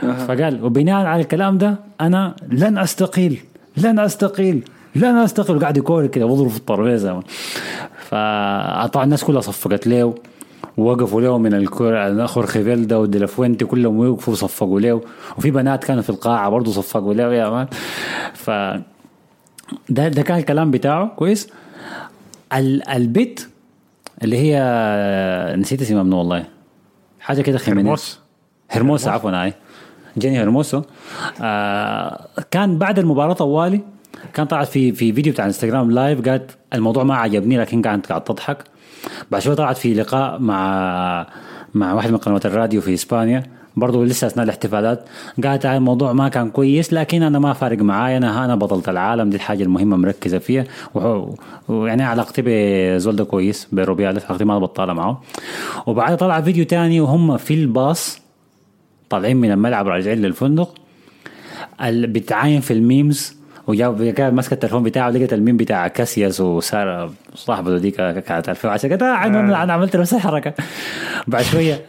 فقال وبناء على الكلام ده أنا لن أستقيل لن أستقيل لن أستقيل. وقاعد يكور كده وضرب في الترابيزة. فطبعا الناس كلها صفقت له. ووقفوا له من الكرة خورخي فيلدا وديلافوينتي كلهم وقفوا وصفقوا له. وفي بنات كانوا في القاعة برضه صفقوا له يا man ف ده ده كان الكلام بتاعه. كويس. ال البت اللي هي نسيت اسمها منو والله. حاجة كده خيمينيز هرموس. هرموسا عفوا هاي جيني هرموسا آه كان بعد المباراة طوالي كان طلعت في في فيديو بتاع انستغرام live قالت الموضوع ما عجبني لكن كانت قاعد تضحك. بعد شوي طلعت في لقاء مع مع واحد من قنوات الراديو في إسبانيا. برضه لسه أثناء الاحتفالات. قالت هاي الموضوع ما كان كويس لكن أنا ما فارق معايا أنا أنا بطلة العالم دي الحاجة المهمة مركزة فيها. ويعني علاقتي بزول ده كويس بروبياليس علاقتي ما بطالة معه. وبعدها طلع فيديو تاني وهم في الباص طالعين من الملعب راجعين للفندق. بتعاين في ال memes. وجاب كان ماسك التليفون بتاعه لقيت الميم بتاع كاسياس وسارة صاحبته دي كانت 2010 قالت آه أنا عملت نفس الحركة. بعد شوية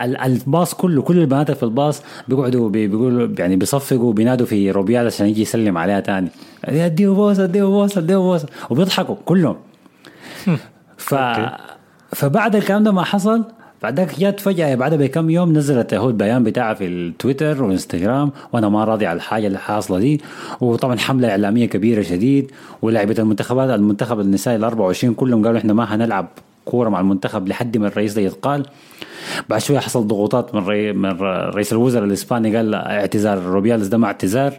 الباص كله كل البنات في الباص بيقعدوا بي- بيقولوا يعني بيصفقوا بينادوا في روبيال عشان يجي يسلم عليها تاني. اديه بوسه اديه بوسه اديه بوسه وبيضحكوا كلهم. ف فبعد الكلام ده ما حصل بعدك جات فجأة بعدها بكم يوم نزلت هو البيان بتاعها في التويتر والانستغرام وأنا ما راضي على الحاجة اللي حاصلة دي. وطبعا حملة إعلامية كبيرة شديد ولاعبة المنتخبات المنتخب النسائي ال 24 كلهم قالوا إحنا ما هنلعب كورة مع المنتخب لحد ما الرئيس ده يتقال. بعد شوية حصل ضغوطات من ري... من رئيس الوزراء الإسباني قال اعتذار روبيالز ده ما اعتذار.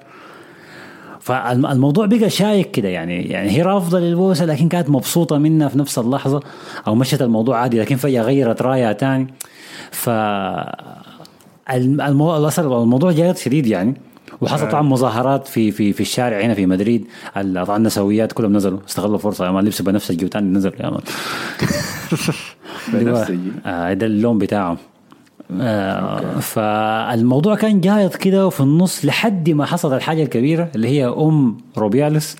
فالموضوع بقى شايك كده يعني يعني هي رافضة للبوسة لكن كانت مبسوطة منها في نفس اللحظة أو مشت الموضوع عادي لكن فجأة غيرت رأيها تاني. ف الموضوع الاصل الموضوع جاد شديد يعني. وحصل طبعا مظاهرات في في في الشارع هنا في مدريد. طبعا النسويات كلهم نزلوا. استغلوا الفرصة يا مان. لبسوا بنفسجي وتاني نزلوا يا مان. <laughs> بنفسجي. آه ده اللون بتاعهم. آه فالموضوع كان جايط كده وفي النص لحد ما حصلت الحاجة الكبيرة اللي هي أم روبياليس.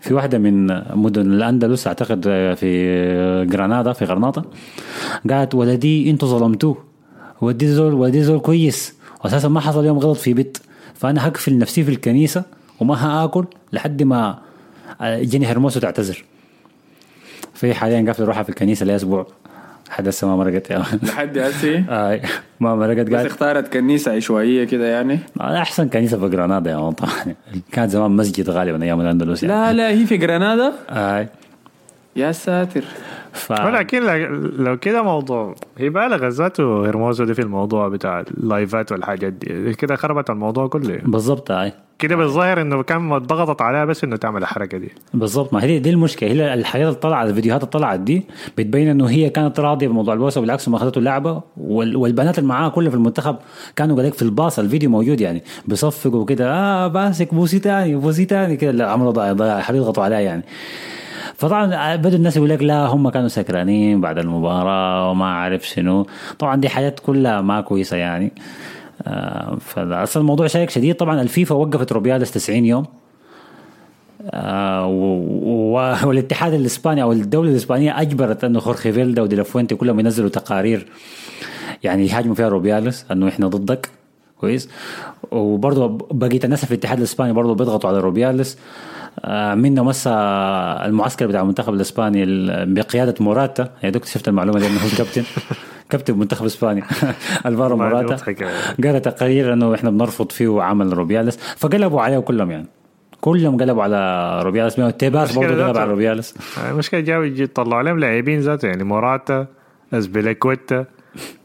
في واحدة من مدن الأندلس أعتقد في جرانادا في غرناطة. قالت ولدي أنتوا ظلمتوه. ودي زول ودي زول كويس واساسا ما حصل يوم غلط في بيت. فأنا هقفل نفسي في الكنيسة وما هآكل لحد ما جيني هرموس تعتذر. في حاليا قافله روحها في الكنيسة لأسبوع. لحد هسه ما مرقت يا. لحد هسه <laughs> آي، ما مرقت. بس قالت اختارت كنيسة عشوائية كده يعني؟ أحسن كنيسة في جرانادا يا مان طبعا <laughs> كانت زمان مسجد غالبا أيام الأندلس يعني. لا لا هي في جرانادا آي. يا ساتر. ف... ولكن لو كده موضوع هي بالغ ذاته هرموزو دي في الموضوع بتاع اللايفات والحاجات دي. كده خربت الموضوع كله. بالضبط أي. كده بالظاهر إنه كان ضغطت عليها بس إنه تعمل الحركة دي. بالضبط ما هي دي, المشكلة. هي الحاجات اللي طلعت الفيديوهات اللي طلعت دي بتبين إنه هي كانت راضية بموضوع البوسه وبالعكس ما اخذته اللعبه وال... والبنات اللي معاها كلها في المنتخب كانوا قالك في الباص الفيديو موجود يعني. بيصفقوا كده آه باسك بوسي تاني بوسي تاني. كده عملوا ضايع ضايع حبيبي يضغطوا عليها يعني. فطبعا بدوا الناس يقول لك لا هم كانوا سكرانين بعد المباراة وما عارف شنو. طبعا دي حاجات كلها ما كويسة يعني. آه فأصلا الموضوع شائك شديد. طبعا الفيفا وقفت روبيالس 90 يوم. آه والاتحاد الإسباني أو الدولة الإسبانية أجبرت انه خورخي فيلدا ودي لافوينتي كلهم ينزلوا تقارير يعني يهاجموا فيها روبيالس أنه إحنا ضدك. كويس. وبرضه بقيه الناس في الاتحاد الإسباني برضه بيضغطوا على روبيالس آه منهم مسا المعسكر بتاع المنتخب الإسباني ال- بقيادة موراتا. يا دكتور شفت المعلومة دي إنه هو الكابتن <laughs> كابتن منتخب اسبانيا <laughs> ألفارو موراتا. قال تقارير إنه إحنا بنرفض فيه عمل روبيالس فقلبوا عليه كلهم يعني. كلهم قلبوا على روبيالس تيباس برضه قلب. على روبيالس المشكلة جاوا يجي يطلعوا عليهم لاعبين ذاته يعني. موراتا اسبيليكويتا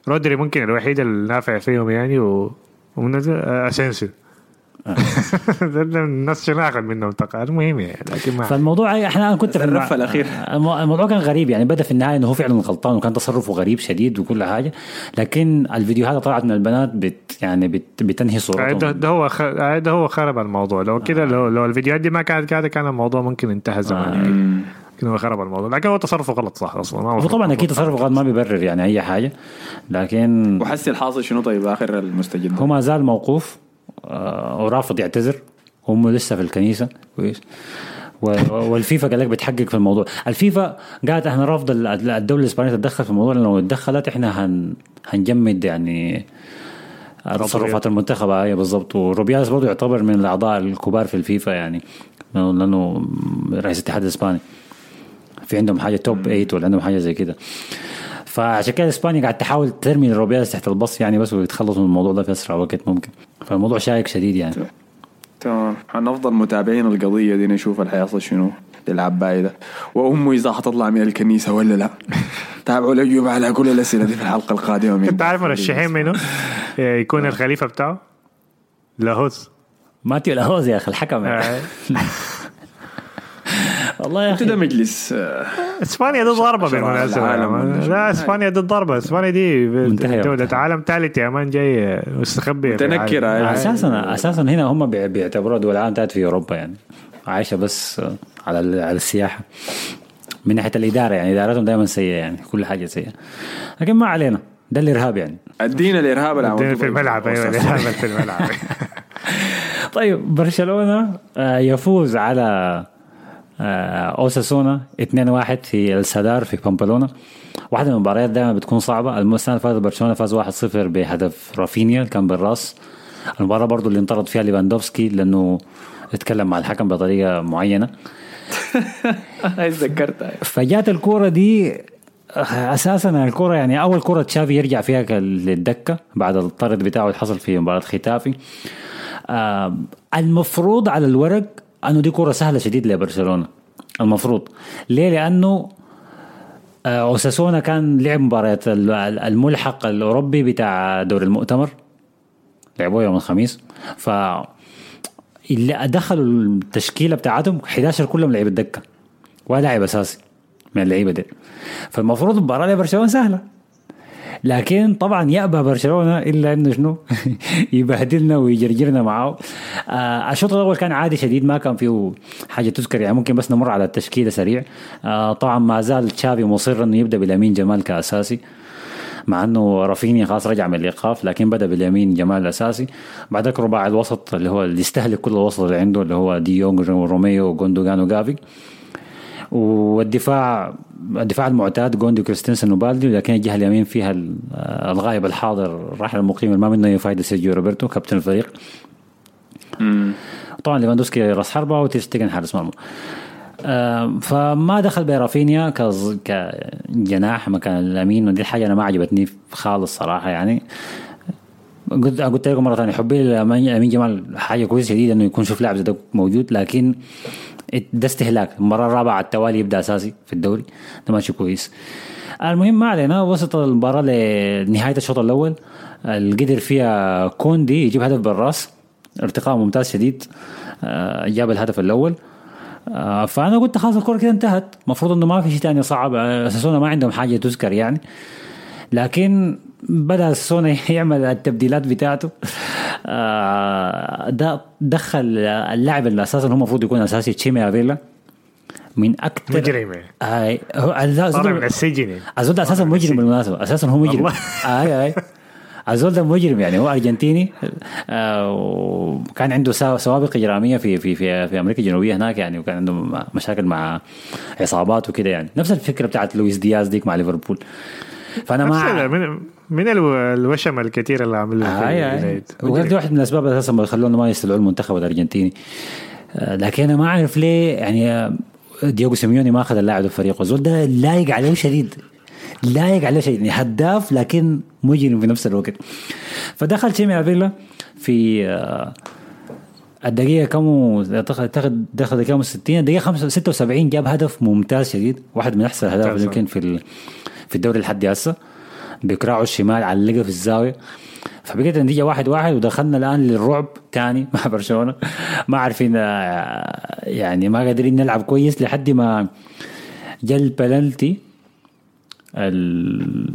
رودري ممكن الوحيد اللي نافع فيهم يعني و ومنزل آه، أسينسيو. الناس شنو اخذ منهم تقارير المهم يعني لكن ما فالموضوع إحنا أنا كنت في الأخير. الم- الموضوع كان غريب يعني بدأ في النهاية إنه هو فعلا غلطان وكان تصرفه غريب شديد وكل حاجة. لكن الفيديوهات طلعت من البنات بت يعني بت بتنهي آه، ده, هو خ... آه، ده هو خرب الموضوع. لو كده لو, لو الفيديوهات دي ما كانت كده كان الموضوع ممكن انتهى زمان يعني. لكن هو خرب الموضوع. لكن هو تصرفه غلط صح أصلا ما هو طبعا أكيد تصرفه غلط ما بيبرر يعني أي حاجة. لكن وحسي الحاصل شنو طيب آخر المستجد هو ما زال موقوف. آه، ورافض يعتذر. هم لسه في الكنيسة. كويس. والفيفا قال لك بتحقق في الموضوع. الفيفا قالت إحنا رافض ال- الدولة الإسبانية تتدخل في الموضوع لأنه لو اتدخلت إحنا هن هنجمد يعني تصرفات المنتخب. هاي بالضبط. وروبيالس برضه يعتبر من الأعضاء الكبار في الفيفا يعني لأنه رئيس الاتحاد الإسباني. في عندهم حاجة top 8 ولا عندهم حاجة زي كده. فعشان كده إسبانيا قاعد تحاول ترمي الروبيالس تحت البص يعني بس ويتخلصوا من الموضوع ده في أسرع وقت ممكن. فالموضوع شائك شديد يعني. تمام. حنفضل متابعين القضية دي نشوف اللي حيصل شنو للعباية ده. وأمه إذا حتطلع من الكنيسة ولا لا؟ <laughs> تابعوا الأجوبة على كل الأسئلة دي في الحلقة القادمة. من أنت عارف مرشحين منه آه، يكون الخليفة بتاعه؟ لاهوس ماتيو لاهوز يا أخي الحكم. آه، <laughs> والله يا أنتوا ده أخي مجلس آه، إسبانيا دي ضربه بالمناسبه؟ لا إسبانيا دي ضربه إسبانيا دي دولة. عالم ثالث يا مان جاي مستخبية في العالم. متنكرة، أيوة. أساسا أساسا هنا هم بي- بيعتبروها دول العالم تاعت في أوروبا يعني. عايشة بس على ال- على السياحة. من ناحية الإدارة يعني إدارتهم دائما سيئة يعني كل حاجة سيئة. لكن ما علينا. ده الإرهاب يعني. ادينا الدنيا عملته في الملعب أيوه أستاذ. الإرهاب في الملعب. <laughs> طيب برشلونة آه، يفوز على آه، أوساسونا 2-1 في السادار في بامبلونا. واحدة من المباريات دائما بتكون صعبة. السنة اللي فاتت برشلونة فاز 1-0 بهدف رافينيا اللي كان بالراس. المباراة برضو اللي انطرد فيها ليفاندوفسكي لأنه اتكلم مع الحكم بطريقة معينة. <laughs> هاي تذكرتها فجات الكورة دي أساسا الكرة يعني أول كرة تشافي يرجع فيها للدكة بعد الطرد بتاعه اللي حصل في مباراة ختافي. آه المفروض على الورق انه دي كرة سهلة شديد لبرشلونة المفروض. ليه؟ لأنه آه أوساسونا كان لعب مباراة ال- الملحق الأوروبي بتاع دور المؤتمر لعبوه يوم الخميس. ف اللي دخلوا التشكيلة بتاعتهم 11 كلهم لعيبة دكة ولا لاعب أساسي من اللعيبة دي. فالمفروض المباراه لبرشلونة سهلة. لكن طبعا يأبى برشلونة إلا إنه شنو؟ <laughs> يبهدلنا ويجرجرنا معاه آه الشوط الأول كان عادي شديد ما كان فيه حاجة تذكر يعني ممكن بس نمر على التشكيلة سريع. آه طبعا ما زال تشافي مصر إنه يبدأ بلامين جمال كأساسي مع إنه رافينيا خلاص رجع من الإيقاف لكن بدأ باليمين جمال الاساسي بعدك رباع الوسط اللي هو اللي يستهلك كل الوسط اللي عنده اللي هو دي يونغ وروميو وجوندوجان وجافي. والدفاع الدفاع المعتاد كوندي وكريستنسن وبالدي لكن الجهة اليمين فيها ال- الغايب الحاضر الراحل المقيم ما منه اي فايده سيرجيو روبرتو كابتن الفريق. طبعا ليفاندوسكي راس حربة وتيرشتيجن حارس مرمى. آه، فما دخل برافينيا كجناح مكان لامين ودي الحاجة أنا ما عجبتني خالص صراحة يعني. قلت قلت لكم مرة ثانية حبي لامين جمال حاجة كويسة شديدة إنه يكون شوف لاعب زي ده موجود لكن ده استهلاك. المرة الرابعة على التوالي يبدأ أساسي في الدوري. ده ماشي كويس. المهم ما علينا وسط المباراة لنهاية الشوط الأول. اللي قدر فيها كوندي يجيب هدف بالرأس. ارتقاء ممتاز شديد آه، جاب الهدف الأول. آه، فأنا قلت خلاص الكرة كده انتهت. المفروض إنه ما في شيء ثاني صعب. آه، اساسونا ما عندهم حاجة تذكر يعني. لكن بدأ سوني يعمل التبديلات بتاعته. آه، ده دخل اللاعب اللي أساسا هو المفروض يكون أساسي تشيمي أفيلا. من أكثر مجرم. اي الزول- طالع من السجن. الزول ده أساسا مجرم بالمناسبة. أساسا هو مجرم. والله. اي أي. الزول ده مجرم يعني. هو أرجنتيني. آه، وكان عنده سوابق إجرامية في في في في أمريكا الجنوبية هناك يعني وكان عنده مشاكل مع عصابات وكده يعني. نفس الفكرة بتاعت لويس دياز ديك مع ليفربول. فأنا ال- من من الو- الوشم الكثير اللي عملوه في اي اي اليونايتد. وغير دي واحد من الأسباب أساسا اللي خلونا ما يستدعوا المنتخب الأرجنتيني. آه، لكن أنا ما أعرف ليه يعني آه، ديوغو سيميوني ما أخذ اللاعب فريقه الزول ده لايق عليه شديد. لايق عليه شديد. يعني هداف لكن مجرم في نفس الوقت. فدخل تشيمي أفيلا في آه، الدقيقة كم اعتقد دخل الدقيقة 60 الدقيقة 5 76 جاب هدف ممتاز شديد. واحد من أحسن الاهداف. يمكن في في الدوري لحد هسه. بكراعه الشمال علقه في الزاوية. فبقيت النتيجة واحد واحد ودخلنا الآن للرعب تاني. <laughs> مع برشلونة. ما عارفين آه، يعني ما قادرين نلعب كويس لحد ما جا البلنتي ال-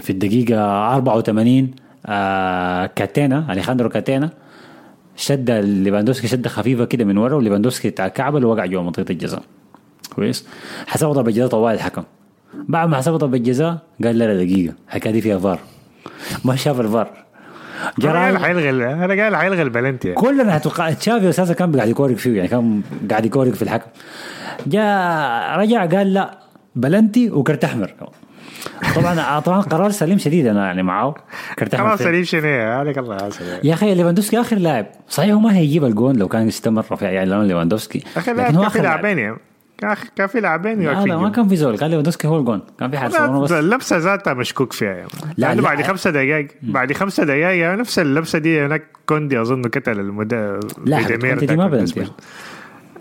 في الدقيقة 84 آه كاتينا أليخاندرو كاتينا شد ليفاندوسكي شدة خفيفة كده من ورا وليفاندوسكي كعبل ووقع جوا منطقة الجزاء. كويس. حسبوا ضربة جزاء طوالي الحكم. بعد ما حسبوا ضربه جزاء قال لا لا دقيقة الحكاية دي فيها فار. ما شاف الفار. جرى حيلغي أنا قال حيلغي البلنتي. كلنا أتوقع تشافي أساسا كان قاعد يكورك فيه يعني كان قاعد يكورك في الحكم. جاء رجع قال لا بلنتي وكرت أحمر. طبعا طبعا قرار سليم شديد أنا يعني معاه. كرت أحمر فيه. سليم شنو عليك الله يا أخي ليفاندوسكي آخر لاعب. صحيح هو ما هيجيب الجون لو كان استمر في يعني كان في آخر لاعب. لاعبين. يعني كان كان في لاعبين لا لا ما كان في زول. قال ليفاندوسكي هو الجون. كان في حارس بس. اللبسه ذاتها مشكوك فيها يعني. لا، لا. بعد خمسة دقائق بعد خمسة دقائق يعني نفس اللبسة دي هناك كوندي أظن قتل المدى لا دي ما بلنتي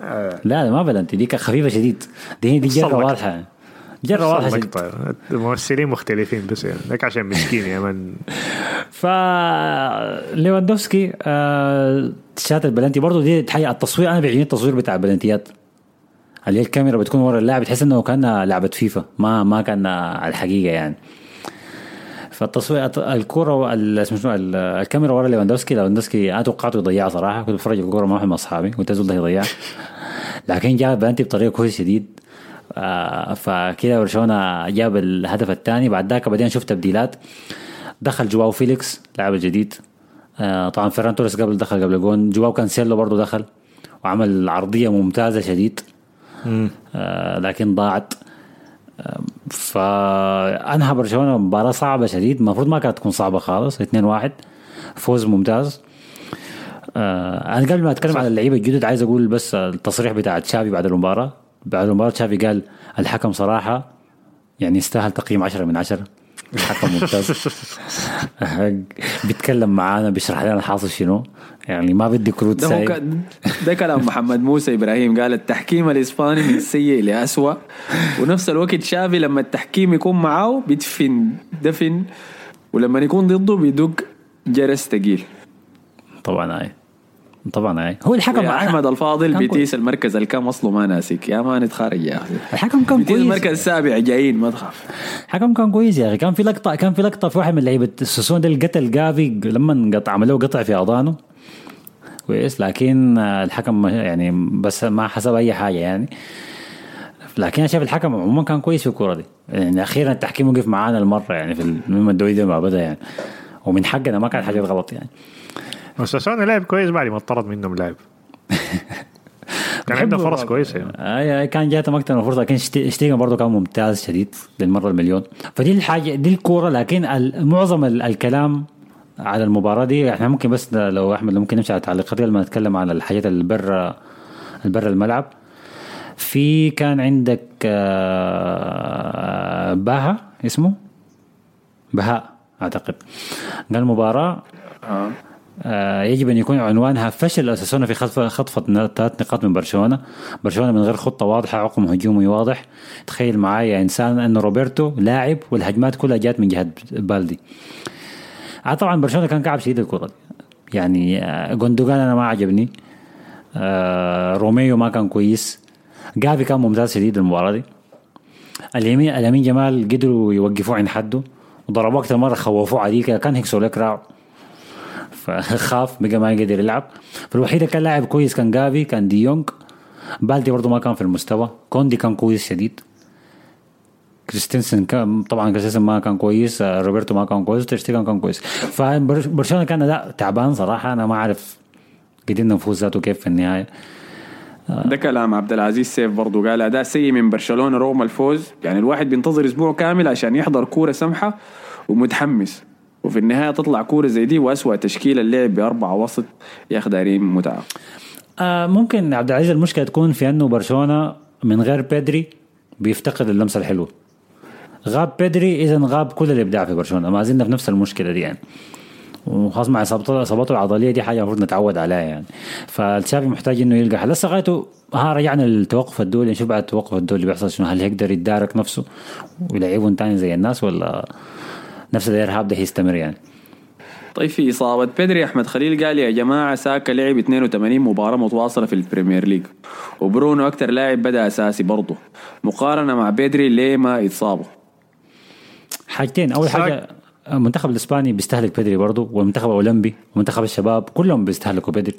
لا لا ما بلنتي دي كانت خفيفة شديد. دي دي جرة. واضحة. جرة واضحة شديد. الممثلين مختلفين بس يعني. لك عشان مسكين يا man. <laughs> ف ليفاندوفسكي آه شات البلنتي برضه دي حاجة التصوير أنا بيعجبني التصوير بتاع البلنتيات اللي هي الكاميرا بتكون ورا اللاعب؟ تحس إنه كانها لعبة فيفا ما ما كان على الحقيقة يعني. فالتصوير الكوره ال- اسمه شنو ال- الكاميرا ورا ليفاندوفسكي ليفاندوفسكي أنا توقعته يضيعها صراحة. كنت بتفرج الكورة مع واحد من أصحابي قلت الزول ده يضيعها لكن جاب بلنتي بطريقة كويس شديد. آه فكده برشلونة جاب الهدف الثاني. بعد ذاك بعدين شفت تبديلات. دخل جواو فيليكس لاعب الجديد آه طبعا فيران توريس قبل دخل قبل جون. جواو كانسيلو برضه دخل. وعمل عرضية ممتازة شديد. آه لكن ضاعت. آه، فأنهى برشلونة مباراة صعبة شديد. المفروض ما كانت تكون صعبة خالص. 2-1 فوز ممتاز. آه أنا قبل ما أتكلم عن اللعيبة الجدد عايز أقول بس التصريح بتاع تشافي بعد المباراة. بعد المباراة تشافي قال الحكم صراحة يعني يستاهل تقييم 10 من 10 حكم ممتاز. بيتكلم معانا بيشرح لنا الحاصل شنو. يعني ما بدي كروت ده ك- ده كلام محمد موسى إبراهيم. قال التحكيم الإسباني من سيء لاسوء ونفس الوقت شافي لما التحكيم يكون معاه بيدفن دفن. ولما يكون ضده بيدق جرس ثقيل طبعا هاي. طبعا هاي. هو الحكم يا أحمد الفاضل بيتيس المركز الكام أصله ما ناسك يا ما نتخارج يا أخي. الحكم كان كويس. المركز السابع جايين ما تخاف. الحكم كان كويس يا أخي. كان في لقطة كان في لقطة في واحد من لعيبة السوسون ده اللي قتل جافي لما قطع عملوه قطع في أذانه. كويس. لكن الحكم يعني بس ما حسب أي حاجة يعني. لكن أنا شايف الحكم عموما كان كويس في الكوره دي. يعني أخيرا التحكيم وقف معانا المرة يعني في ال- مما الدوري ده ما بدأ يعني. ومن حقنا ما كان حاجات غلط يعني. <laughs> وساسوني لعب كويس بعد ما طرد منهم لاعب كان عنده فرص كويسة. يعني. اي كان جاته أكثر من فرصة لكن شتي- شتيجن برضه كان ممتاز شديد للمرة المليون. فدي الحاجة دي الكورة لكن معظم ال- الكلام على المباراة دي إحنا ممكن بس لو أحمد لو ممكن نمشي على التعليقات لما نتكلم على الحاجات اللي برا برا الملعب. في كان عندك آه، باها اسمه؟ بهاء أعتقد. قال المباراه آه، يجب أن يكون عنوانها فشل اساسونا في خطف خطفة ثلاث نقاط من برشلونة، برشلونة من غير خطة واضحة عقم هجومي واضح، تخيل معايا يا إنسان أن روبرتو لاعب والهجمات كلها جات من جهة بالدي. آه طبعا برشلونة كان كعب شديد الكرة. يعني آه، جوندوجان أنا ما عجبني. آه، روميو ما كان كويس. جافي كان ممتاز شديد المباراة دي. لامين لامين يامال قدروا يوقفوه عند حده. وضربوه أكثر مرة خوفوه عليه. كده، كان هيكسروا لك كراعه فخاف بقى ما يقدر يلعب. فالوحيد كان لاعب كويس كان جافي كان دي يونغ. بالدي برضه ما كان في المستوى. كوندي كان كويس شديد. كريستنسن كان طبعا كريستنسن ما كان كويس آه، روبرتو ما كان كويس تشتيجن كان كويس. فبرشلونه كان لا تعبان صراحة. أنا ما أعرف قدرنا نفوز ذاته كيف في النهاية. ده كلام عبد العزيز سيف برضه قال أداء سيء من برشلونة رغم الفوز. يعني الواحد بينتظر أسبوع كامل عشان يحضر كورة سمحة ومتحمس. وفي النهاية تطلع كورة زي دي وأسوأ تشكيلة اللعب باربعه وسط يا أخي دايرين متعة. آه ممكن عبد العزيز المشكلة تكون في أنه برشلونة من غير بيدري بيفتقد اللمسة الحلوة. غاب بيدري اذا غاب كل الابداع في برشلونة. ما زلنا في نفس المشكلة دي يعني. وخاص مع اصابته العضلية دي حاجة المفروض نتعود عليها يعني. فالشافي محتاج إنه يلقى حل. لسه غايته ها رجعنا للتوقف الدولي. نشوف بعد التوقف الدولي بيحصل شنو. هل يقدر يتدارك نفسه ويلعبهم تاني زي الناس ولا نفس الارهاق ده هيستمر يعني. طيب في إصابة بيدري أحمد خليل قال يا جماعة ساكا لعب 82 مباراة متواصلة في البريمير ليج. وبرونو أكتر لاعب بدأ أساسي برضه. مقارنة مع بيدري ليه ما يتصابوا حاجتين. أول ساك- حاجة المنتخب الإسباني بيستهلك بدري برضه والمنتخب الأولمبي ومنتخب الشباب كلهم بيستهلكوا بدري.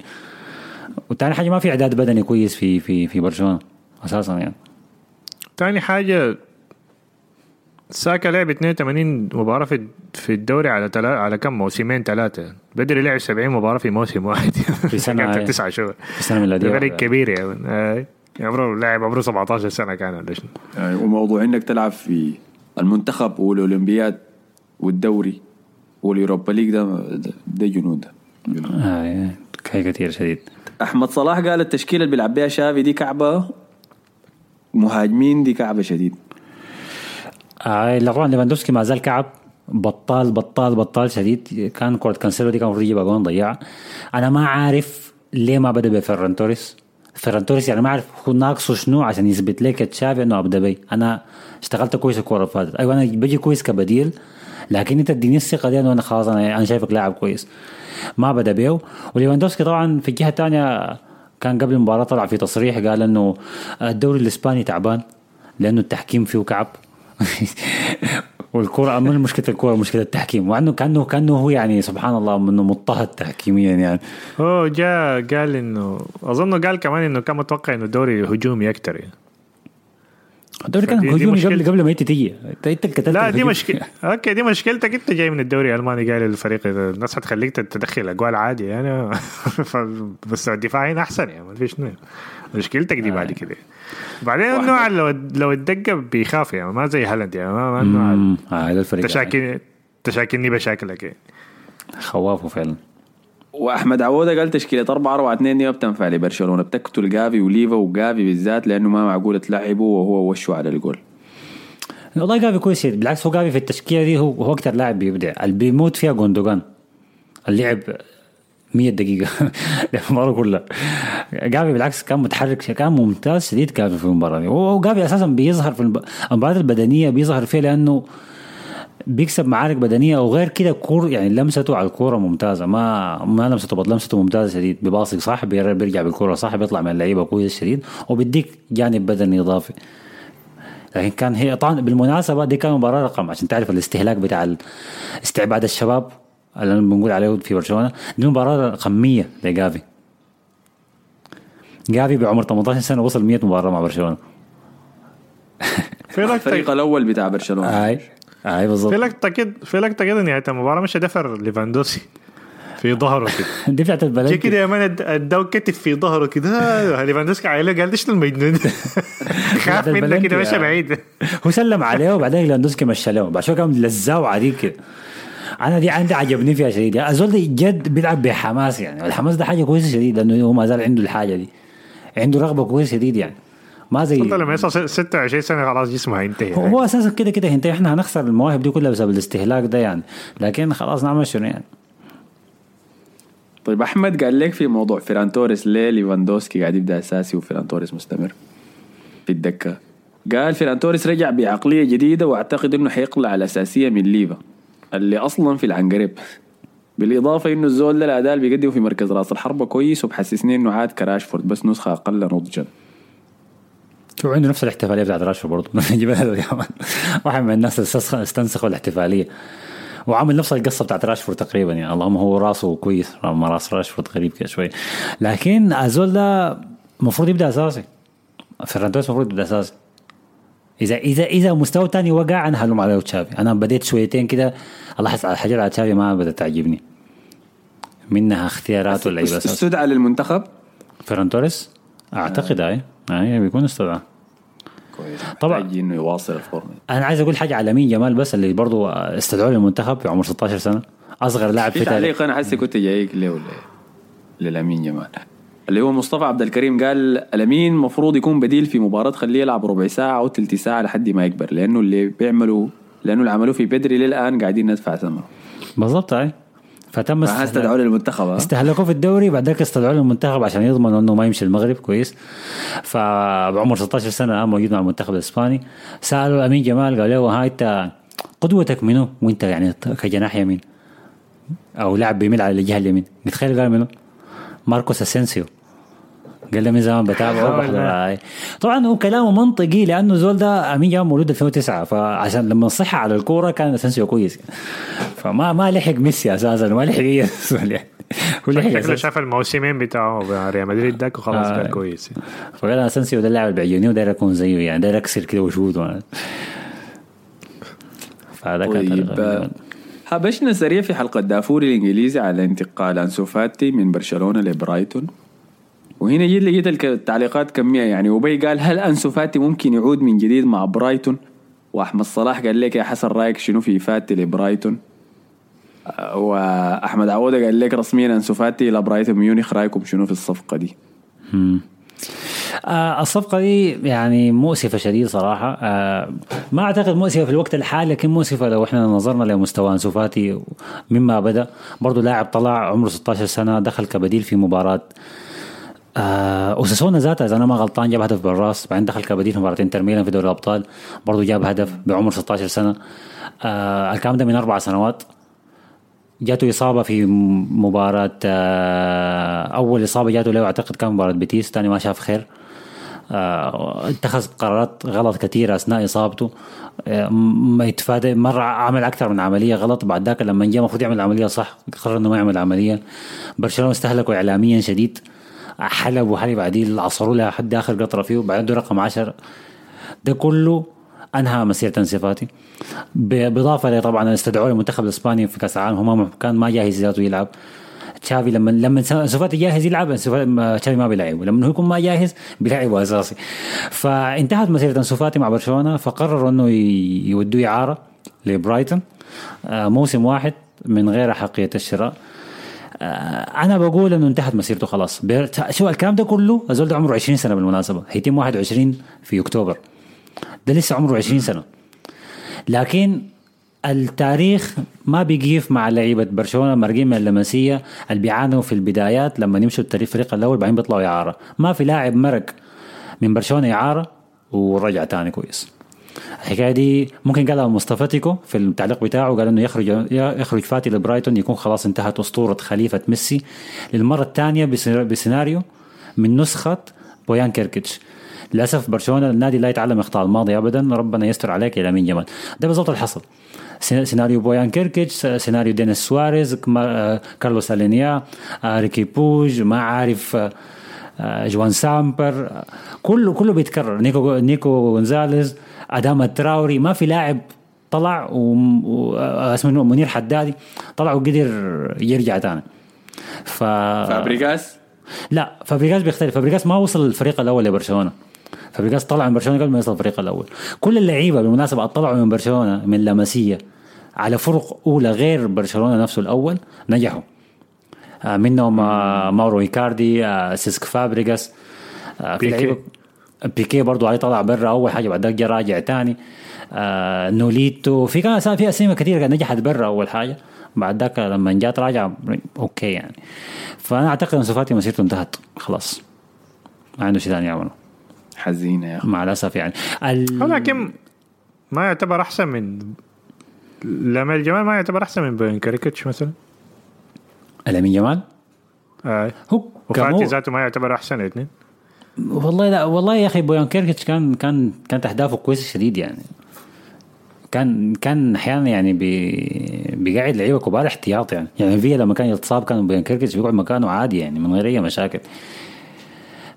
وتاني حاجة ما في إعداد بدني كويس في في في برشلونة أساسا يعني. تاني حاجة ساكا لعب 82 مباراة في في الدوري على تلا على كم موسمين ثلاثة بدري لعب 70 مباراة في موسم واحد في <laughs> سنة كانت هاي. تسعة شهور في السنة الميلاديه ده فريق. كبير من آه. عمره لاعب عمره 17 سنة كان ولا شنو يعني وموضوع إنك تلعب في المنتخب والأولمبياد والدوري واليوروبا ليج ده ده, جنون ده. آه كي كثير شديد أحمد صلاح قال التشكيلة اللي بيلعب بيها شافي دي كعبة مهاجمين دي كعبة شديد آه لا طبعا ليفاندوفسكي ما زال كعب. بطال بطال بطال شديد. كان كرة كانسيلو دي كان المفروض يجيب جون ضيعها أنا ما عارف ليه ما بدأ بفيران توريس. فيران توريس يعني ما اعرف هو ناقصه شنو عشان يثبت لك تشافي إنه ابدا بي أنا اشتغلت كويس الكورة اللي فاتت. أيوه أنا بجي كويس كبديل لكن أنت اديني الثقة دي إنه أنا خلاص أنا أنا شايفك لاعب كويس. ما بدأ بيه. وليفاندوفسكي طبعا في الجهة الثانية كان قبل المباراة طلع في تصريح قال إنه الدوري الإسباني تعبان لأنه التحكيم فيه كعب. <laughs> والكرة مو مشكلة الكرة مشكلة التحكيم مع انه كأنه كأنه هو يعني سبحان الله إنه مضطهد تحكيميا يعني هو جاء قال إنه أظن قال كمان إنه كان متوقع إنه الدوري هجومي أكثر يعني. الدوري كان هجومي قبل. قبل ما انت تيجي انت لا دي. مشكلة okay دي مشكلتك أنت جاي من الدوري الألماني قال الفريق الناس حتخليك تدخل أجوال عادي يعني <laughs> بس الدفاع هنا أحسن يعني ما فيش. مشكلتك دي بعد كده بعدين النوع لو لو اتدقق بيخاف يعني ما زي هالاند يعني ما ما النوع هذا الفريق. تشاكل تشاكلني بشكلك يعني. خوافه فعلا وأحمد عوده قال تشكيلة 4 4 2 دي ما بتنفع لبرشلونة بتقتل جافي وليفا وجافي بالذات لأنه ما معقول تلعبه وهو وشه على الجول والله جافي كويس. بالعكس هو جافي في التشكيلة دي هو هو أكثر لاعب بيبدع اللي بيموت فيها جوندوجان اللعب 100 دقيقة. <laughs> المباراة كلها. جافي بالعكس كان متحرك كان ممتاز شديد جافي في المباراة. دي وهو جافي أساسا بيظهر في المباريات البدنية بيظهر فيها لأنه بيكسب معارك بدنية وغير كده كور يعني لمسته على الكورة ممتازة. ما ما لمسته بط لمسته ممتازة شديد. بيباصي صح بير- بيرجع بالكورة صح بيطلع من اللعيبة كويس شديد وبيديك جانب بدني إضافي. لكن كان هي طبعا بالمناسبة دي كان مباراة رقم عشان تعرف الاستهلاك بتاع استعباد الشباب. اللي بنقول عليه في برشلونة دي مباراة رقميه لجافي. جافي بعمر 18 سنة وصل 100 مباراة مع برشلونة. في <laughs> الفريق الأول بتاع برشلونة. أي أي بالضبط في لقطه كده في لقطه كده نهايه المباراة مش دفر ليفاندوسكي في ظهره كده. <laughs> دي بتاعت البلد كده يا man اد- اداه كتف في ظهره كده. آه، ليفاندوسكي عيلة قال شنو المجنون؟ <laughs> خاف منه كده مشى. بعيد. هو سلم عليه وبعدين ليفاندوسكي مشى له. بعد شوي قام لزاه عريض كده. أنا دي عندي عجبني فيها شديد يعني الزول ده جد بيلعب بحماس يعني. الحماس ده حاجة كويسة شديد لأنه هو ما زال عنده الحاجة دي. عنده رغبة كويسة شديد يعني. ما زي انت لما يوصل 26 سنة خلاص جسمه هينتهي هو هو أساسا كده كده انت إحنا هنخسر المواهب دي كلها بسبب الاستهلاك ده يعني. لكن خلاص نعمل شنو يعني؟ طيب أحمد قال لك في موضوع فيران توريس ليه ليفاندوسكي قاعد يبدأ أساسي وفيران توريس مستمر في الدكة. قال فيران توريس رجع بعقلية جديدة وأعتقد إنه حيقلع الأساسية من ليفا. اللي أصلا في العنقريب. بالإضافة إنه الزول ده الاداء اللي بيقدمه في مركز رأس الحربة كويس وبحسسني إنه عاد كراشفورد بس نسخة أقل نضجا. شو عنده نفس الاحتفالية بتاعت راشفورد برضه؟ <laughs> واحد من الناس اللي استنسخوا الاحتفالية. وعامل نفس القصة بتاعت راشفورد تقريبا يعني. اللهم هو راسه كويس اما راس راشفورد غريب كده شوي. لكن الزول ده المفروض يبدأ أساسي. فرنانديز المفروض يبدأ أساسي. اذا اذا إذا مستوى تاني وقع أنا هلوم عليه تشافي. أنا بديت شويتين كده الاحظ على حاجات على تشافي ما بدأت تعجبني. منها اختيارات واللعيبه أساسا استدعى للمنتخب؟ فيران توريس؟ أعتقد اي اي بيكون استدعى كويس. طبعاً. إنه يواصل الفورمة. أنا عايز أقول حاجة على لامين جمال بس اللي برضو استدعوه للمنتخب في عمر 16 سنة. أصغر لاعب في تعليق أنا حسي كنت جايك له ولا للأمين جمال. اللي هو مصطفى عبد الكريم قال الأمين المفروض يكون بديل في مباراة خليه يلعب ربع ساعة أو ثلث ساعة لحد ما يكبر لأنه اللي بيعملوا لأنه اللي عملوه في بدري للآن قاعدين ندفع ثمنه. بالضبط أي. فتم است- فاستدعوه للمنتخب ها؟ استهلكوه في الدوري بعد ذاك استدعوه للمنتخب عشان يضمنوا إنه ما يمشي المغرب كويس. فبعمر 16 سنة آه موجود مع المنتخب الإسباني. سألوا امين جمال قال له ها أنت قدوتك منو؟ وأنت يعني كجناح يمين أو لاعب بيميل على الجهه اليمين. نتخيل قال منو؟ ماركو أسينسيو. قال له من زمان بتابعه وبحضر هاي. طبعا هو كلامه منطقي لأنه زول ده لامين جمال مولود 2009 فعشان لما صح على الكورة كان اسينسيو كويس فما ما لحق ميسي أساسا ما لحق اي يعني. شكله. شاف الموسمين بتاعه ريال مدريد داك وخلاص آه. قال كويس فقال اسنسيو ده اللاعب اللي بيعجبني وداير اكون زيه يعني داير اكسر كده وأنا فهذا كان طيب طريقة. آه، هبشنا سريع في حلقة دافوري الإنجليزي على انتقال أنسو فاتي من برشلونة لبرايتون وهنا جيت لقيت التعليقات كمية يعني. وبي قال هل أنسو فاتي ممكن يعود من جديد مع برايتون؟ وأحمد صلاح قال لك يا حسن رأيك شنو في فاتي لبرايتون؟ آه، وأحمد عودة قال لك رسميا أنسو فاتي إلى برايتون ميونخ. رأيكم شنو في الصفقة دي؟ آه الصفقة دي يعني مؤسفة شديد صراحة. آه ما أعتقد مؤسفة في الوقت الحالي لكن مؤسفة لو إحنا نظرنا لمستوى أنسو فاتي مما بدأ. برضو لاعب طلع عمره 16 سنة دخل كبديل في مباراة اوساسونا ذاته إذا أنا ما غلطان جاب هدف بالراس. بعدين دخل كبديل في مباراه انتر ميلان في دوري الأبطال. برضه جاب هدف بعمر 16 سنة. آه الكلام ده من أربع سنوات. جاته إصابة في مباراة آه، أول إصابة جاته له أعتقد كان مباراة بيتيس تاني ما شاف خير. آه، اتخذ قرارات غلط كثيرة أثناء إصابته. آه، ما يتفادى مرة عمل أكثر من عملية غلط. بعد ذاك لما جاء المفروض يعمل عملية صح قرر إنه ما يعمل عملية. برشلونة استهلكوا إعلاميا شديد. حلب وحلب بعدين عصروا لها حد آخر قطرة فيه وبعدين رقم 10 ده كله أنهى مسيرة انسي فاتي ب- بالاضافه طبعا استدعوه المنتخب الإسباني في كأس العالم هو ما- كان ما جاهز ذاته يلعب. تشافي لما لما انسو فاتي جاهز يلعب تشافي ما بيلعبه لما هو يكون ما جاهز بيلعبه أساسي. فانتهت مسيرة انسو فاتي مع برشلونة فقرروا إنه يودوه إعارة لبرايتون. آه، موسم واحد من غير احقيه الشراء. أنا بقول إنه انتهت مسيرته خلاص. شو الكلام ده كله الزول ده عمره 20 سنة بالمناسبة. هيتم 21 في أكتوبر. ده لسه عمره 20 سنة. لكن التاريخ ما بيقيف مع لعيبة برشلونة مرقين من اللمسية اللي بيعانوا في البدايات لما يمشوا الفريق الأول بعدين بيطلعوا اعاره ما في لاعب مرق من برشلونة اعاره ورجع تاني كويس. الحكاية دي ممكن قالها مصطفى تيكو في التعليق بتاعه قال إنه يخرج يخرج فاتي لبرايتون يكون خلاص انتهت أسطورة خليفة ميسي للمرة الثانية بسيناريو من نسخة بويان كيركيتش. للأسف برشلونة النادي لا يتعلم اخطاء الماضي ابدا ربنا يستر عليك يا لامين جمال. ده بالضبط اللي حصل سي- سيناريو بويان كيركيتش سيناريو دينيس سواريز آه، كارلوس ألينيا آه، ريكي بوج ما عارف آه، جوان سامبر كله كله بيتكرر. نيكو نيكو جونزاليز أدام التراوري ما في لاعب طلع وم- و- اسمه منير حدادي طلع وقدر يرجع تاني. ف فابريجاس لا فابريجاس بيختلف. فابريجاس ما وصل الفريق الأول لبرشلونة. فابريجاس طلع من برشلونة قبل ما يوصل الفريق الأول. كل اللعيبة بالمناسبة طلعوا من برشلونة من لاماسيا على فرق أولى غير برشلونة نفسه الأول نجحوا. آه، منهم آه، ماورو إيكاردي آه، سيسك فابريجاس آه، في بيكي. لعيبه بيكي برضو عليه طلع برا أول حاجة بعد ذاك جا راجع تاني. آه نوليتو في كان في أسامي كثيره كانت نجحت برا أول حاجة. بعد ذاك لما جات راجع okay يعني. فأنا أعتقد أنسو فاتي مسيرته انتهت خلاص. ما عنده شيء ثاني يعمله. حزينة يا أخي. مع الأسف يعني. ال... ولكن ما يعتبر أحسن من لامين جمال ما يعتبر أحسن من بنكريكتش مثلا. لامين جمال؟ آه. هو وفاتي. ذاته ما يعتبر أحسن الاثنين والله لا والله يا أخي بويان كيركتش كان كان كانت أهدافه كويسة شديد يعني. كان كان أحيانا يعني بي بيقعد لعيبة كبار احتياط يعني. يعني فيا لما كان يتصاب كان بويان كيركتش بيقعد مكانه عادي يعني من غير أي مشاكل.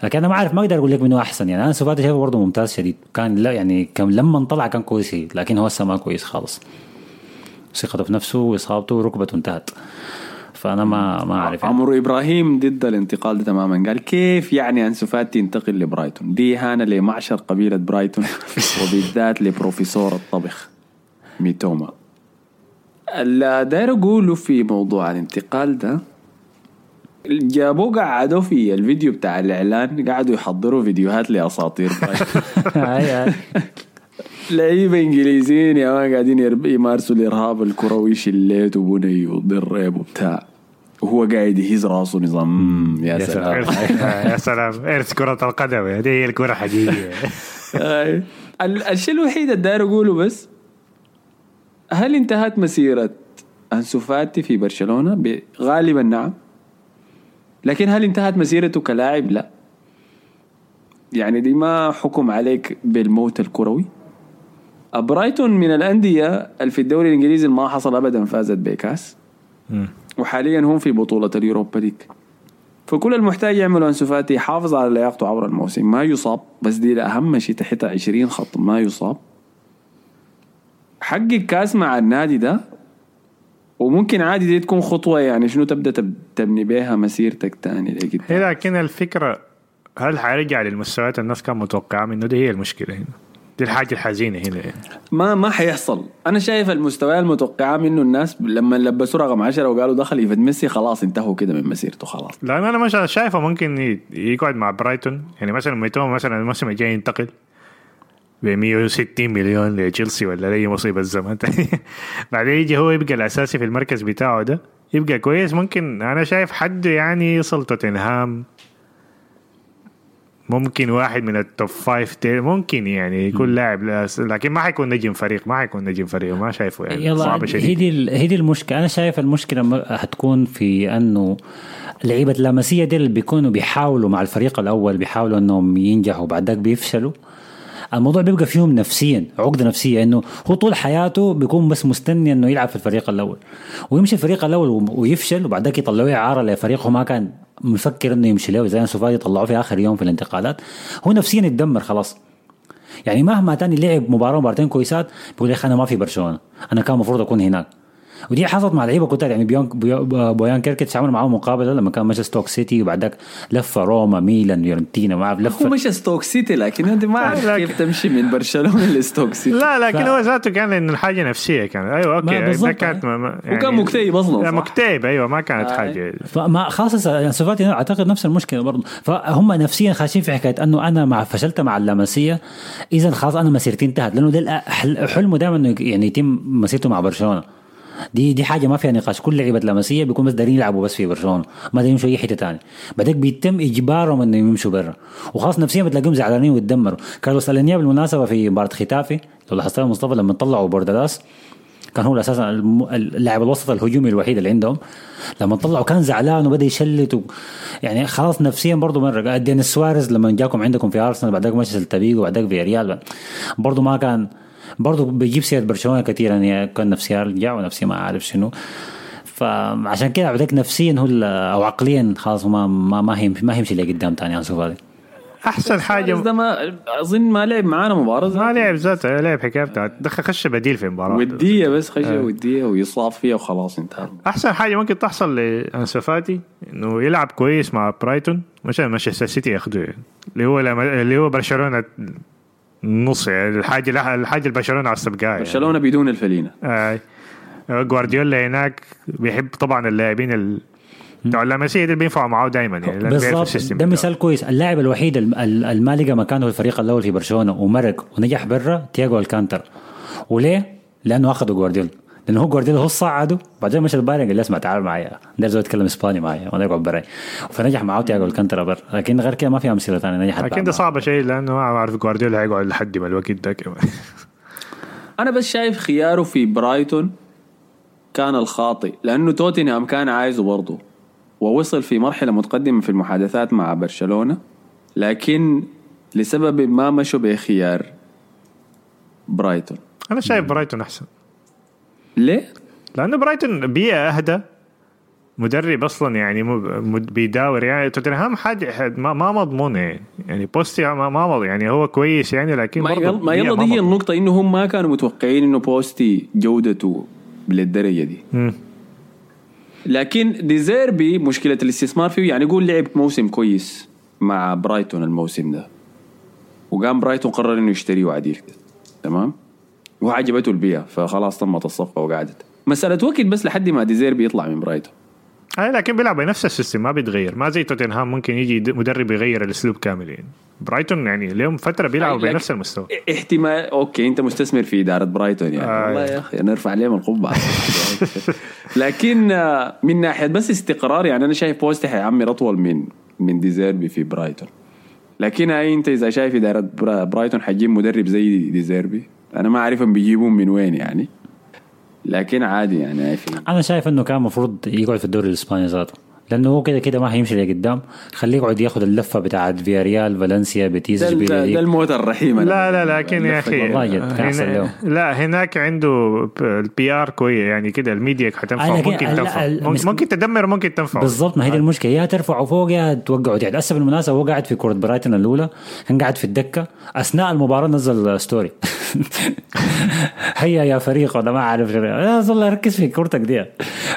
لكن أنا ما أعرف ما أقدر أقول لك منه أحسن يعني. أنا سوفاتي شايفه برضه ممتاز شديد. كان لا يعني كان لما طلع كان كويس لكن هو هسه ما كويس خالص. ثقته في نفسه وإصابته وركبته انتهت. فأنا ما ما أعرف يعني. عمرو إبراهيم ضد الانتقال ده تماما. قال كيف يعني أنسو فاتي ينتقل لبرايتون؟ دي إهانة لمعشر قبيلة برايتون. <laughs> وبالذات لبروفيسور الطبخ ميتوما. اللي داير أقوله في موضوع الانتقال ده. جابوه قعدوا في الفيديو بتاع الإعلان قعدوا يحضروا فيديوهات لأساطير. <laughs> لعيبة إنجليزيين يا مان قاعدين يمارسوا الإرهاب الكروي شليت وبني وضرب وبتاع. وهو قاعد يهز راسه نظام. "مم، يا يا سلام. يا سلام. ارث كرة القدم. هذه هي الكرة الحقيقية الشيء الوحيد اللي داير أقوله بس هل انتهت مسيرة أنسو فاتي في برشلونة؟ غالبا نعم. لكن هل انتهت مسيرته كلاعب؟ لا. يعني دي ما حكم عليك بالموت الكروي؟ برايتون من الأندية اللي في الدوري الإنجليزي اللي ما حصل أبدا فازت بكاس. وحاليا هم في بطولة اليوروبا ليج. فكل المحتاج يعمله أنسو فاتي يحافظ على لياقته عبر الموسم. ما يصاب بس دي أهم شيء تحت 20 خط. ما يصاب. حقق كاس مع النادي ده وممكن عادي دي تكون خطوة يعني شنو تبدأ تب- تبني بيها مسيرتك تاني لكن الفكرة هل حيرجع للمستويات الناس كان متوقعة منه؟ دي هي المشكلة هنا. دي الحاجة الحزينة هنا. يعني. ما ما حيحصل. أنا شايف المستوى المتوقعة منه الناس لما لبسوا رقم 10 وقالوا دخل ايفد ميسي خلاص انتهوا كده من مسيرته خلاص. لأن أنا مثلا شايفه ممكن يقعد مع برايتون. يعني مثلا ميتوما مثلا الموسم الجاي ينتقل ب 160 مليون لتشيلسي ولا أي مصيبة الزمن. <laughs> بعدين يجي هو يبقى الأساسي في المركز بتاعه ده. يبقى كويس. ممكن أنا شايف حد يعني يصل توتنهام ممكن واحد من ال top five ممكن يعني يكون لاعب لكن ما حيكون نجم فريق ما حيكون نجم فريق ما شايفه يعني. يلا صعبة هي شديد هي دي المشكلة. أنا شايف المشكلة حتكون في أنه لعيبة لاماسيا دي اللي بيكونوا بيحاولوا مع الفريق الأول بيحاولوا أنهم ينجحوا بعد ذاك بيفشلوا. الموضوع بيبقى فيهم نفسيا عقدة نفسية إنه هو طول حياته بيكون بس مستني إنه يلعب في الفريق الأول. ويمشي الفريق الأول ويفشل وبعد ذاك يطلعوه إعارة لفريق هو ما كان مفكر إنه يمشي له زي أنسو فاتي طلعوه في آخر يوم في الانتقالات هو نفسيا يتدمر خلاص. يعني مهما تاني لعب مباراة مباراتين كويسات بيقول يا أخي أنا ما في برشلونة. أنا كان المفروض أكون هناك. ودي حصلت مع لعيبة كتار يعني بويان بيو- بويان كيركتش عمل معاه مقابله لما كان مشى ستوك سيتي وبعد ذاك لف روما ميلان فيورنتينا ما أعرف لف هو مش ستوك سيتي لكن أنت ما عارف لكن- كيف تمشي من برشلونة <laughs> لستوك سيتي لا لكن ف- هو ذاته كان إنه الحاجة نفسية كان أيوه أوكي. ده كانت ما ما وكان مكتئب أصلاً، لا، صح؟ مكتئب أيوه ما كانت آه. حاجة فما خاصة يعني سوفاتي أعتقد نفس المشكلة برضه فهم نفسيا خاشين في حكاية إنه أنا مع فشلت مع اللاماسيه اذا خلاص أنا مسيرتي انتهت لأنه ده حلمه دائما إنه يعني يتم مسيرته مع برشلونة دي دي حاجة ما فيها نقاش. كل لعيبه لاماسيه بيكون بس دارين يلعبوا بس في برشلونة ما دارين يمشوا أي حتة ثانية بعدك بيتم إجبارهم إنهم يمشوا برا. وخلاص نفسيا بتلاقيهم زعلانين ويتدمروا. كارلوس ألينيا بالمناسبة في مباراة خيتافي لو لاحظتها مصطفى لما طلعوا بوردالاس كان هو أساسا اللاعب الوسط الهجومي الوحيد اللي عندهم. لما طلعوا كان زعلان وبدأ يشلت. يعني خلاص نفسيا برضه مره دينيس سواريز لما جاكم عندكم في أرسنال بعدك ماشي سيلتا فيجو وبعدك في ريال برضه ما كان برضه بيجيب سيرة برشلونة كثيرا يعني كان نفسي أرجع ونفسي ما عارف شنو. فعشان كده بعدك نفسيا هو ال- أو عقليا خلاص ما ما ما هيمشي ما هيمشي لقدام ثاني انسو فاتي أحسن حاجة ده ما أظن ما لعب معانا مباراة ما لعب ذاته لعب حكايه بتاعت دخل خش بديل في المباراه ودية بس خشة ودية ويصاب فيها وخلاص انتهى. أحسن حاجة ممكن تحصل لأنسو فاتي إنه يلعب كويس مع برايتون مش مانشستر سيتي ياخذوه يعني. اللي هو اللي هو برشلونة نص يعني الحاجة الحاجة اللي برشلونة على السبقايه يعني. برشلونة بدون الفلينه آه. جوارديولا هناك بيحب طبعا اللاعبين ال... اللمسيه اللي بينفعوا معاه دائما يعني ال system ده. مثال كويس اللاعب الوحيد الم- ال- الما لقى مكانه في الفريق الأول في برشلونة ومرق ونجح برا تياجو ألكانتر وليه؟ لأنه اخذوا جوارديولا لأنه هو جوارديولا هو صعده. بعدين مشى البايرن قال له اسمع تعال معايا ده زول يتكلم إسباني معايا وأنا أقعد براي. فنجح معاه تياجو الكانتر برا لكن غير كده ما في أمثلة ثانية نجحت لكن ده معاه. صعب شيء لأنه ما أعرف جوارديولا هيقعد لحد ما الوقت ده كمان. <laughs> أنا بس شايف خياره في برايتون كان الخاطئ. لأنه توتنهام كان عايزه برضه. ووصل في مرحلة متقدمة في المحادثات مع برشلونة. لكن لسبب ما مشوا بخيار برايتون. أنا شايف برايتون أحسن. ليه؟ لأنه برايتون بيئة أهدى. مدرب أصلا يعني بيداور يعني. توتنهام حاجة حد- ما, ما مضمونه يعني. يعني بوستي ما, ما مض يعني هو كويس يعني لكن ما, يلا ما يلا دي هي. النقطة إنه هم ما كانوا متوقعين إنه بوستي جودته للدرجة دي. مم. لكن ديزيربي مشكلة الاستثمار فيه. يعني يقول لعب موسم كويس مع برايتون الموسم ده. وقام برايتون قرر إنه يشتريه عديل. تمام؟ وعجبته البيئة فخلاص تمت الصفقة وقعدت. مسألة وقت بس لحد ما ديزيربي يطلع من برايتون. أي لكن بيلعب بنفس ال system ما بيتغير. ما زي توتنهام ممكن يجي مدرب يغير الأسلوب كامل يعني برايتون يعني لهم فترة بيلعبوا بنفس المستوى. احتمال okay أنت مستثمر في إدارة برايتون يعني. آه. والله يا أخي نرفع عليهم القبعة. <laughs> لكن آه، من ناحية بس استقرار يعني أنا شايف بوستي حيعمر اطول من من ديزيربي في برايتون. لكن هاي أنت إذا شايف إدارة برا- برايتون حتجيب مدرب زي ديزيربي أنا ما اعرفهم بيجيبون من وين يعني. لكن عادي يعني أنا شايف إنه كان المفروض يقعد في الدوري الإسباني ذاته. لأنه هو كده كده ما هيمشي لقدام خليه يقعد ياخذ اللفة بتاعت فياريال فالنسيا بيتيس ده, ده. الموت الرحيم. لا لا لكن يا أخي. هنا لا هناك عنده ال PR كويس يعني كده الميديا حتنفع آه، ممكن تنفع. ممكن- ممكن تدمر وممكن تنفع. بالضبط ما هي دي المشكلة. يا ترفعوا فوق يا توقعوا تحت هسه بالمناسبه هو قاعد في كرة برايتون الأولى كان قاعد في الدكة. أثناء المباراة نزل story <laughs> هيا يا فريق ولا ما والله ركز في كورتك دي.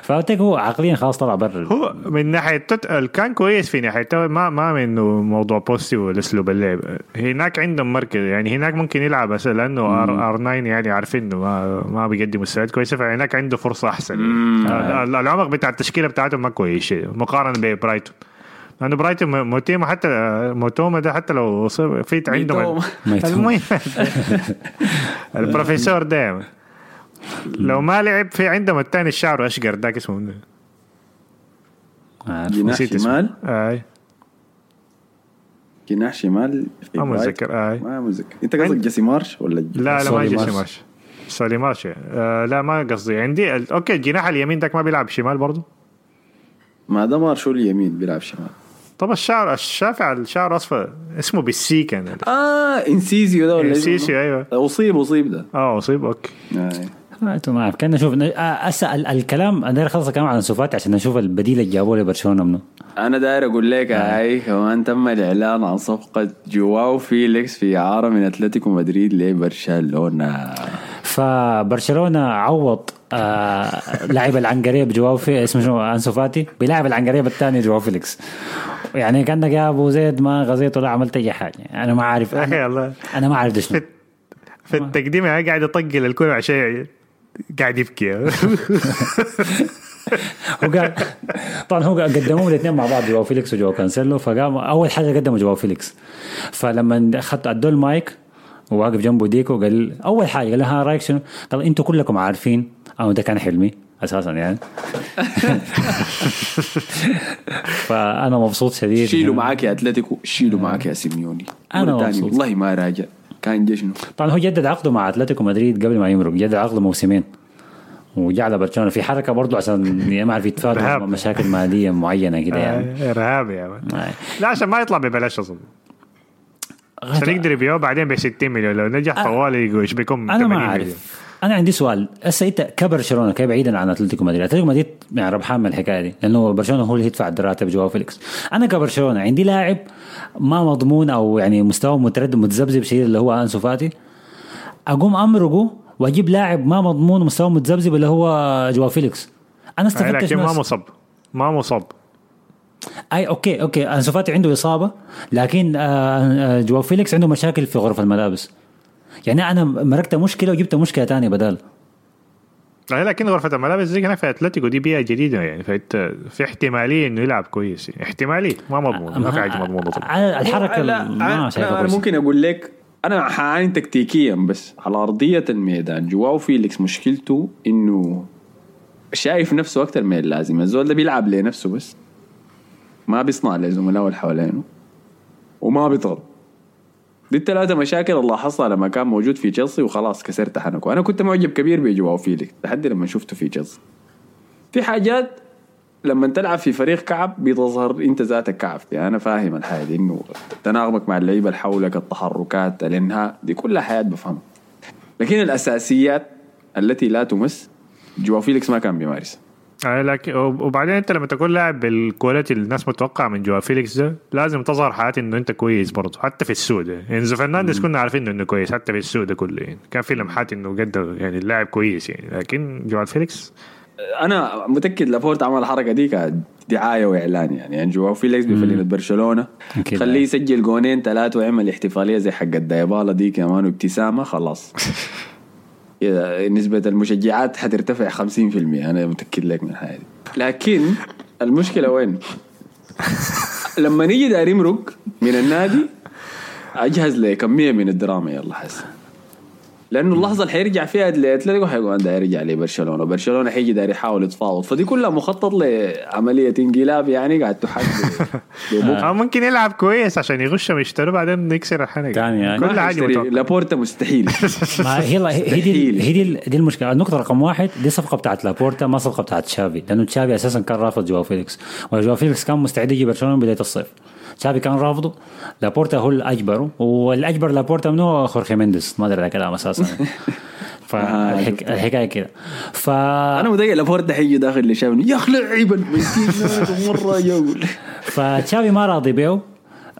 فقلت لك هو عقليا خلاص طلع برا. هو من ناحية. كان كويس في ناحية ما ما منه موضوع بوستي والاسلوب اللعب هناك عندهم مركز يعني هناك ممكن يلعب بس لأنه ار, ار 9 يعني عارفين إنه ما ما بيقدم مستويات كويسة فهناك عنده فرصة أحسن يعني. ال- العمق بتاع التشكيلة بتاعتهم ما كويس مقارنة ببرايتون لأنه برايتون موتيما حتى موتوما ده حتى لو في عندهم. <laughs> المهم <laughs> البروفيسور ده لو ما لعب في عندهم الثاني الشعر اشقر ذاك اسمه. عارف. جناح. شمال؟ آي. جناح شمال؟ في ما. متذكر آي. ما متذكر. أنت قصدك جيسي مارش ولا لا لا ما يجي مارش. مارش. سولي مارش. آه لا ما قصدي. عندي ال- أوكي الجناح اليمين ذاك ما بيلعب شمال برضه ما ده مارشو اليمين بيلعب شمال. طب الشعر الشافع الشعر أصفر. اسمه بالسي كان آه إنسيسو ده ولا اسمه؟ إنسيسو أيوه. أصيب أصيب ده. آه أصيب okay. آه. ما أعرف. كنا نشوف أسأل الكلام أنا داير أخلص الكلام عن أنسو فاتي عشان نشوف البديل اللي جابوه لبرشلونة منه أنا داير أقول لك هاي كمان تم الإعلان عن صفقة جواو فيليكس في اعاره من أتلتيكو مدريد لبرشلونة. فبرشلونة عوض آه لاعب العنقريب جواو في اسمه شنو؟ أنسو فاتي؟ بلاعب العنقريب الثاني جواو فيليكس. يعني كانك يا أبو زيد ما غزيت ولا عملت أي حاجة. أنا ما عارف أنا, الله. أنا ما عارف شنو في, التقديم يعني قاعد يطقل الكرة عشان قاعد يبكي. هو قال طبعا هو قدموهم الاثنين مع بعض جواو فيليكس وجواو كانسيلو فقام أول حاجة قدموا جواو فيليكس. فلما أخذت ادوا المايك وواقف جنبه ديكو قال أول حاجة قال له ها رأيك شنو؟ قال أنتوا كلكم عارفين أو ده كان حلمي أساسا يعني. <laughs> فأنا مبسوط شديد. شيلوا معاك يا أتلتيكو شيلوا معاك يا سيميوني. تانية مبسوط. والله ما راجع. كان جا شنو طبعا هو جدد عقده مع أتلتيكو مدريد قبل ما يمرق جدد عقده موسمين. وجعل برشلونة. في حركة برضه عشان <laughs> ما اعرف يتفادوا. مشاكل مالية معينة كده يعني. <laughs> ارهابي يا مان. آه. لا عشان ما يطلع ببلاش أصلا. عشان يقدر يبيعوه بعدين ب 60 مليون. لو نجح طوالي يشبكهم أنا 80 ما أعرف. أنا عندي سؤال. هسه انت كبرشلونه كيف بعيدا عن أتلتيكو مدريد؟ أتلتيكو مدريد يعني ربحان من الحكاية دي لأنه برشلونة هو اللي يدفع الراتب جواو فيليكس. أنا كبرشلونه عندي لاعب ما مضمون أو يعني مستوى متردد متذبذب شديد اللي هو أنسو فاتي. أقوم أمرقه وأجيب لاعب ما مضمون ومستوى متذبذب اللي هو جواو فيليكس. أنا استفدت لكن ما؟ مصاب. ما مصاب. أي okay okay. أنسو فاتي عنده إصابة لكن آه، آه، جواو فيليكس عنده مشاكل في غرفة الملابس. يعني أنا مرقت مشكلة وجبت مشكلة ثانية بدال لا لكن غرفة الملابس زي هناك في أتلتيكو دي بيئة جديدة يعني فانت في احتمالية إنه يلعب كويس. يعني احتمالية ما مضمون ما في حاجة مضمونة الحركة لا أنا-. ممكن أقول لك أنا حعاني تكتيكيا بس على أرضية الميدان جواو فيليكس مشكلته إنه شايف نفسه أكثر من اللازم. الزول ده بيلعب لنفسه بس ما بيصنع لزملائه اللي حوالينه وما بيضغط دي الثلاثة مشاكل اللي لاحظتها لما كان موجود في تشيلسي وخلاص كسرت حنكه. أنا كنت معجب كبير بجواو فيليكس لحد لما شفته في تشيلسي في حاجات لما تلعب في فريق كعب بتظهر أنت ذاتك كعب. يعني أنا فاهم الحاجة دي إنه تناغمك مع اللعيبة اللي حولك التحركات الإنهاء دي كلها حياة بفهمها لكن الأساسيات التي لا تمس جواو فيليكس ما كان بيمارسها. لكن وبعدين انت لما تكون لاعب بال quality اللي الناس متوقعة من جوا فيليكس ده لازم تظهر حياتي إنه أنت كويس برضه حتى في السوء ده. يعني إنزو فرنانديز كنا عارفين إنه كويس حتى في السوء ده كله يعني. كان في لمحات إنه قدر يعني اللاعب كويس يعني لكن جوا فيليكس؟ أنا متأكد لابورت عمل الحركة دي كدعاية وإعلان يعني, يعني جواو فيليكس بفلينة برشلونة. خليه يسجل جونين ثلاثة ويعمل احتفالية زي حق الدايبالا دي كمان وابتسامة خلاص. <laughs> نسبة المشجعات حترتفع 50% أنا متأكد لك من الحاجة دي لكن المشكلة وين؟ <laughs> لما نيجي داير يمرق من النادي أجهز لكمية من الدراما. يلا حس لأنه اللحظة اللي حيرجع فيها لأتلتيكو حيقول أنا داير يرجع لبرشلونه برشلونة حيجي داير يحاول يتفاوض. فدي كلها مخطط لعمليه انقلاب يعني قاعد تحد <laughs> أو ممكن يلعب كويس عشان يغشهم يشتروا بعدين يكسر تاني يعني. كل حاجة. لابورتا مستحيل. <laughs> ما هي هي دي. هي دي, دي المشكلة. النقطة رقم واحد دي صفقة بتاعت لابورتا ما صفقة بتاعت تشافي لأنه تشافي أساسا كان رافض جواو فيليكس. وجواو فيليكس كان مستعد يجي برشلونة بداية الصيف. تشافي كان رافضه لابورتا هو اللي اجبره والأجبر لابورتا منه خورخي مينديز ما أدري كلام أساسا. <laughs> فالحكايه كده. ف أنا متأكد لابورتا حيجي داخل لشاف يا أخي لعيب المسكين مرة يقول فتشافي ما راضي بيه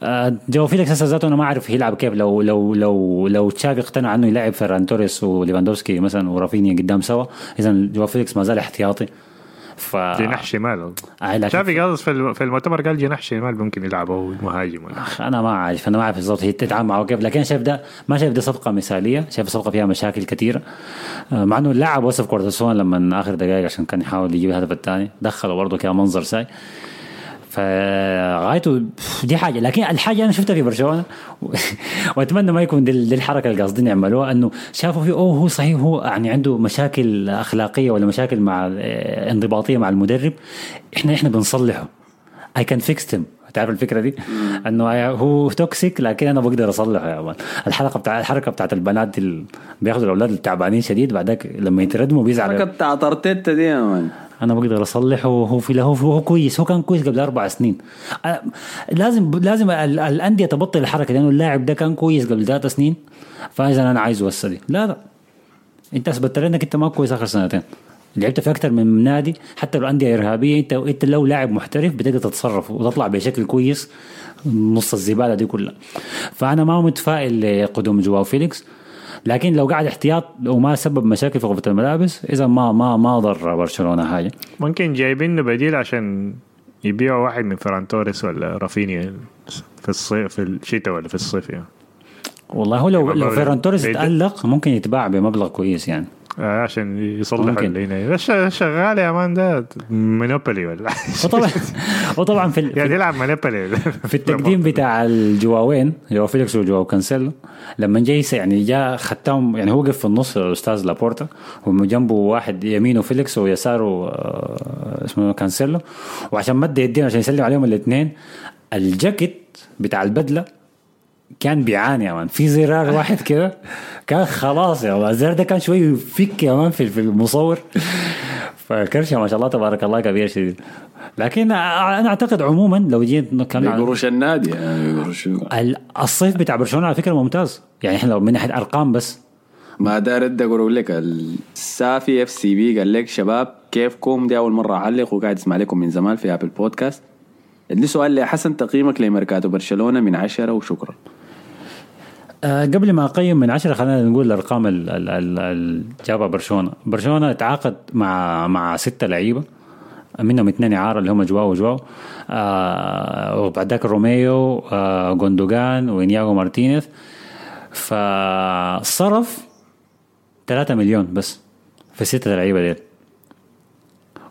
آه، جو فيليكس هسه ذاته أنا ما أعرف يلعب كيف. لو لو لو لو تشافي اقتنع إنه يلعب فيران توريس وليفاندوفسكي مثلا ورافينيا قدام سوا اذا جو فيليكس ما زال احتياطي. ف جناح شمال. آه، لكن- شافي قال في الم- في المؤتمر قال جناح شمال ممكن يلعب هو مهاجم أخ، أنا ما عارف أنا ما أعرف بالضبط هي تتعامل معه كيف لكن شايف ده ما شايف ده صفقة مثالية شايف صفقة فيها مشاكل كثيره آه، مع إنه اللاعب وصف كورتسون لما آخر دقائق عشان كان يحاول يجيب الهدف الثاني دخله برضه كان منظر ساي فغايته دي حاجة. لكن الحاجة أنا شفتها في برشلونة <laughs> وأتمنى ما يكون دي, الحركة اللي قاصدين يعملوها إنه شافوا فيه أوه هو صحيح هو يعني عنده مشاكل أخلاقية ولا مشاكل مع آه، انضباطية مع المدرب. إحنا إحنا بنصلحه. I can fix him تعرف الفكرة دي؟ إنه هو toxic لكن أنا بقدر أصلحه يا man. الحلقة بتاع الحركة بتاعت البنات اللي بياخذوا الأولاد التعبانين شديد بعدك لما يتردموا الحركة بيزعلوا بتاعت ارتيتا دي يا man. أنا بقدر أصلحه وهو في هو هو كويس هو كان كويس قبل أربع سنين. لازم لازم ال- الأندية تبطل الحركة لأنه اللاعب ده كان كويس قبل ثلاث سنين فإذا أنا عايزه هسه لا لا. أنت اثبتت إنك أنت ما كويس آخر سنتين. لعبت في أكثر من نادي حتى لو أندية إرهابية انت أنت لو لاعب محترف بتقدر تتصرف وتطلع بشكل كويس نص الزبالة دي كلها. فأنا ما متفائل لقدوم جواو فيليكس. لكن لو قاعد احتياط وما سبب مشاكل في غرفة الملابس إذا ما ما ما ضر برشلونة حاجة ممكن جايبينه بديل عشان يبيعوا واحد من فران توريس ولا رافينيا في الصيف في الشتاء ولا في الصيف يعني. والله هو لو لو فيران توريس. تألق ممكن يتباع بمبلغ كويس يعني. عشان يصلحوا. اللي شغال يا man ده Monopoly ولا؟ وطبعا <laughs> وطبعا في ال- يعني يلعب Monopoly. في التقديم <laughs> بتاع الجواوين جواو فيليكس وجواو كانسيلو لما جاي يعني جاء ختام يعني هو وقف في النص الأستاذ لابورتا وجنبه واحد يمينه فيليكس ويساره آه، اسمه كانسيلو. وعشان مد يدين عشان يسلم عليهم الاثنين الجاكيت بتاع البدلة كان بيعاني يا man. في زرار واحد <laughs> كده. كان خلاص يا man. الزرار ده كان شوي يفك يا man في المصور. فكرشه ما شاء الله تبارك الله كبير شديد. لكن أنا أعتقد عموما لو جيت نتكلم عن بقروش النادي يعني بقروش الصيف بتاع برشلونة على فكرة ممتاز. يعني إحنا لو من ناحية أرقام بس. ما دار ادق أقول لك. السافي FCB قال لك شباب كيفكم؟ دي أول مرة أعلق وقاعد أسمع لكم من زمان في Apple Podcast عندي سؤال لي حسن تقييمك لميركاتو برشلونة من عشرة وشكرا؟ آه، قبل ما أقيم من عشرة خلينا نقول الأرقام ال- ال- ال- اللي جابها برشلونة. برشلونة تعاقد مع مع ستة لعيبة منهم اثنين اعاره اللي هم جواو وجواو. آه وبعد ذاك روميو آه جوندوجان وإنياغو مارتينيز. فصرف 3 مليون بس في الستة لعيبة ديل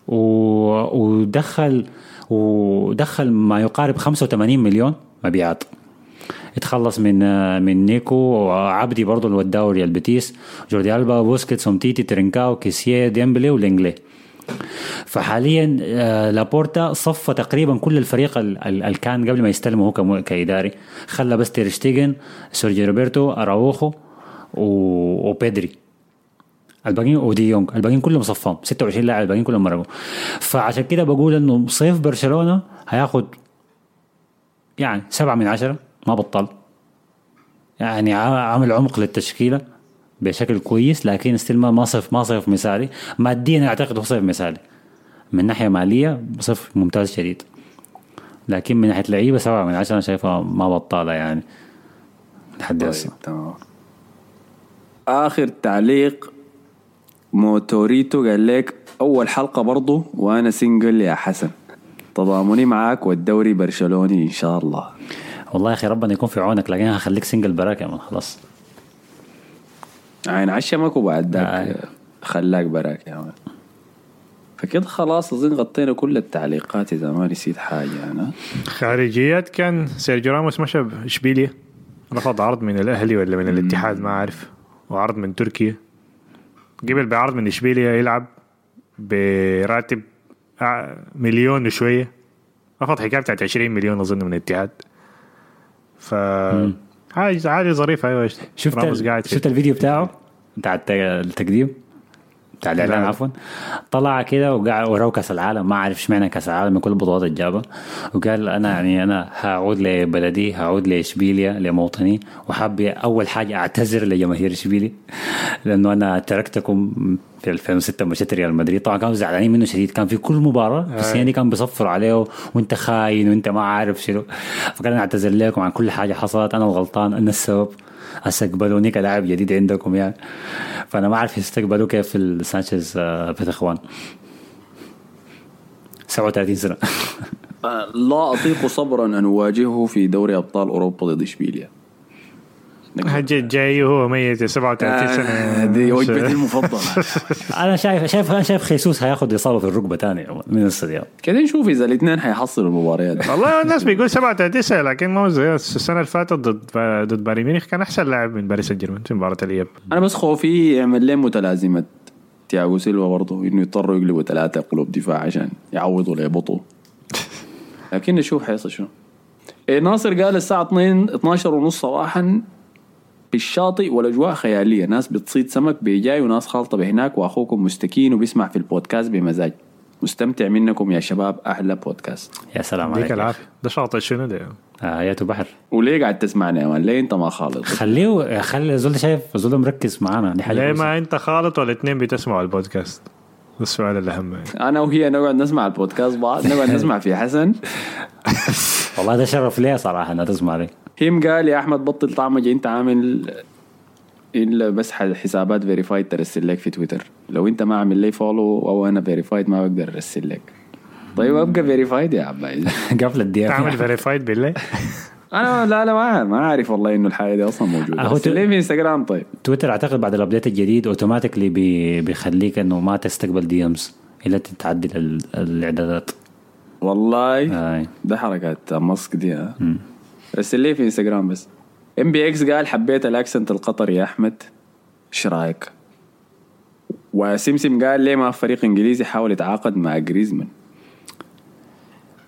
و- ودخل ودخل ما يقارب 85 مليون مبيعات. اتخلص من من نيكو. وعبدي برضه اللي وداه ريال بيتيس. جوردي ألبا بوسكيتس اومتيتي ترينكاو كيسيه ديمبلي ولينجلي. فحاليا آه، لابورتا صفى تقريبا كل الفريق اللي كان قبل ما يستلمه هو كإداري. خلى بس تيرشتيجن سيرجي روبرتو أراوخو وبيدري. الباقيين ودي يونغ. الباقيين كلهم صفام 26 لاعب الباقيين كلهم مرقوا. فعشان كده بقول إنه صيف برشلونة هياخد يعني سبعة من عشرة. ما بطل. يعني عا- عامل عمق للتشكيلة بشكل كويس لكن still ما صيف ما صيف مثالي. ماديا أعتقد هو صيف مثالي. من ناحية مالية صيف ممتاز شديد لكن من ناحية لعيبة سبعة من عشرة أنا شايفها ما بطالة يعني. لحد هسه. طيب تمام. آخر تعليق. موتوريتو قال لك أول حلقة برضو وأنا single يا حسن. تضامني معاك والدوري برشلوني إن شاء الله. والله يا أخي ربنا يكون في عونك لكن هخليك single براك يا man خلاص. عين عشمك وبعد آه. ذاك خلاك براك يا man. فكده خلاص أظن غطينا كل التعليقات إذا ما نسيت حاجة أنا. خارجيات كان سيرجيو راموس مشى اشبيليا رفض عرض من الأهلي ولا من الاتحاد؟ ما أعرف. وعرض من تركيا. قبل بعرض من اشبيليا يلعب براتب مليون وشوية. رفض حكاية بتاعت 20 مليون أظن من الاتحاد. ف حاجة حاجة ظريفة أيوه شفت ال... قاعد شفت الفيديو بتاعه؟ بتاع الت- التقديم؟ بتاع الإعلان لا. عفوا. طلع كده وقاعد وراه كأس العالم. ما أعرف اشمعنى كأس العالم من كل البطولات اللي جابها وقال أنا يعني أنا هعود لبلدي هعود لإشبيليا لموطني. وحابب أول حاجة أعتذر لجماهير إشبيليا لأنه أنا تركتكم في 2006 مشيت ريال مدريد. طبعا كانوا زعلانين منه شديد. كان في كل مباراة في السنة دي كان بيصفروا عليه وانت خاين وانت ما عارف شنو. فقال أنا اعتذر لكم عن كل حاجة حصلت. أنا الغلطان أنا السبب. هسه اقبلوني كلاعب جديد عندكم يعني. فأنا ما أعرف يستقبلوا كيف في السانشيز آه، في اخوان 37 سنة. <laughs> آه، لا أطيق صبرا أن أواجهه في دوري أبطال أوروبا ضد إشبيليا. جاي جاي وهو ميت 37 آه، سنة؟ دي وجبتي المفضلة. <laughs> أنا شايف شايف أنا شايف خيسوس هياخد إصابة في الركبة ثاني من الصديق كده نشوف إذا الاثنين حيحصلوا المباريات. والله الناس بيقول 37 لكن ما هو زي السنة اللي فاتت ضد ضد بايرن ميونخ كان أحسن لاعب من باريس سان جيرمان في مباراة الإياب. أنا بس خوفي يعمل لهم متلازمة تياغو سيلفا برضه؟ إنه يضطروا يقلبوا ثلاثة قلوب دفاع عشان يعوضوا ليبطوا <laughs> لكن نشوف حيصل شنو. إيه ناصر قال الساعة 2 12 ونص صباحا بالشاطئ والأجواء خيالية. ناس بتصيد سمك بيجاي وناس خالطة بهناك وأخوكم مستكين وبيسمع في البودكاست بمزاج. مستمتع منكم يا شباب أحلى بودكاست يا سلام عليك. العافية. ده شاطئ شنو ده؟ آه ياتو بحر. وليه قاعد تسمعنا يا man؟ ليه أنت ما خالط؟ خليه خلي زول شايف زول مركز معانا. دي حاجة ليه. ما أنت خالط والاثنين بتسمعوا البودكاست؟ السؤال الاهم يعني. أنا وهي نقعد نسمع البودكاست بعض نقعد نسمع في حسن. <laughs> والله ده شرف لي صراحة انها تسمع لي هيم قال يا أحمد بطل طعمج أنت عامل إلا بس حسابات verified ترسل لك في تويتر. لو أنت ما عامل لي follow أو أنا verified ما بقدر أرسل لك. طيب أبقى verified يا عبايد <laughs> قفل الدي تعمل verified بالله؟ <laughs> أنا لا لا ما ما عارف والله إنه الحاجة دي أصلا موجودة. أهو أرسل تو- لي في انستغرام طيب. تويتر أعتقد بعد ال update الجديد automatically بي بيخليك إنه ما تستقبل DMs إلا تعدل ال- الإعدادات. والله؟ آي. ده حركات ماسك دي ها؟ رسل لي في انستغرام بس MBX قال حبيت ال accent القطري يا أحمد إيش رأيك؟ وسمسم قال ليه ما فريق إنجليزي حاول يتعاقد مع جريزمان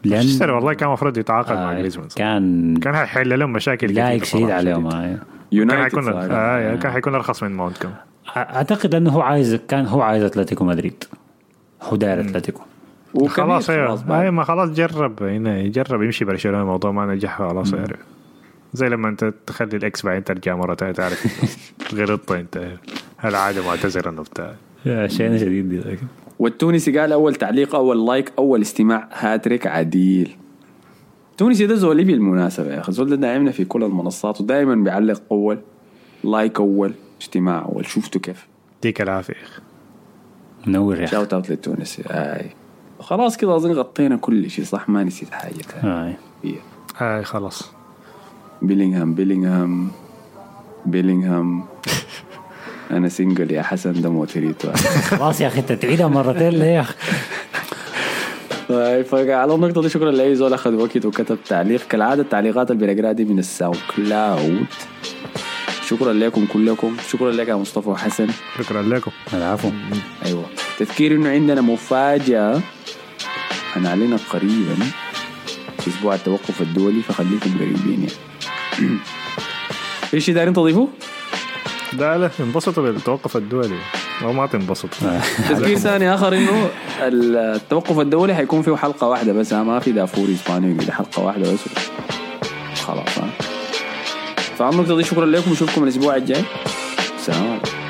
لأن والله كان المفروض يتعاقد مع آي، جريزمان كان كان حيحل لهم مشاكل لايق شديد عليهم شديد. آي. كان يونايتد حيكون. آه كان حيكون أرخص من ماونت كمان أعتقد أنه هو عايز كان هو عايز أتلتيكو مدريد هو داير أتلتيكو خلاص أيوه ما خلاص جرب هنا يجرب يمشي برشلونة الموضوع ما نجح خلاص يعرف. زي لما انت تخلي ال ex بعدين ترجع مرة ثانية تعرف <laughs> غلطت انت. هل عاده معتذرا وبتاع يا شينا شديد دي لكن. والتونسي قال أول تعليق أول like أول استماع هاتريك عديل. تونسي ده زولي بالمناسبة يا أخي. زول ده داعمنا في كل المنصات ودائما بيعلق أول like أول استماع أول شفتوا كيف. يديك العافية يا أخي. منور يا أخي. shout out للتونسي. آي. خلاص كده أظن غطينا كل شيء صح؟ ما نسيت حاجة. تانية آه. هي. هاي خلاص. بيلينغهام بيلينغهام بيلينغهام. <laughs> أنا single يا حسن ده موتريتو خلاص يا أخي أنت تعيدها مرتين ليه يا أخي؟ طيب فعلى النقطة دي شكرا لأي زول أخذ وقت وكتب تعليق. كالعادة التعليقات اللي بنقراها دي من ال SoundCloud شكرا لكم كلكم. شكرا لك يا مصطفى وحسن. شكرا لكم. العفو. أيوة. تذكير إنه عندنا مفاجأة. هنعلنها قريبا في أسبوع التوقف الدولي فخليكم قريبين يعني. <clears throat> في شيء دايرين تضيفوه؟ لا لا انبسطوا بالتوقف الدولي. أو ما تنبسطوا. <laughs> <laughs> تذكير ثاني آخر إنه التوقف الدولي حيكون فيه حلقة واحدة بس ها، ما في دافور إسباني ده حلقة واحدة بس. خلاص ها فعن النقطة دي شكرا لكم ونشوفكم الأسبوع الجاي. سلام عليكم.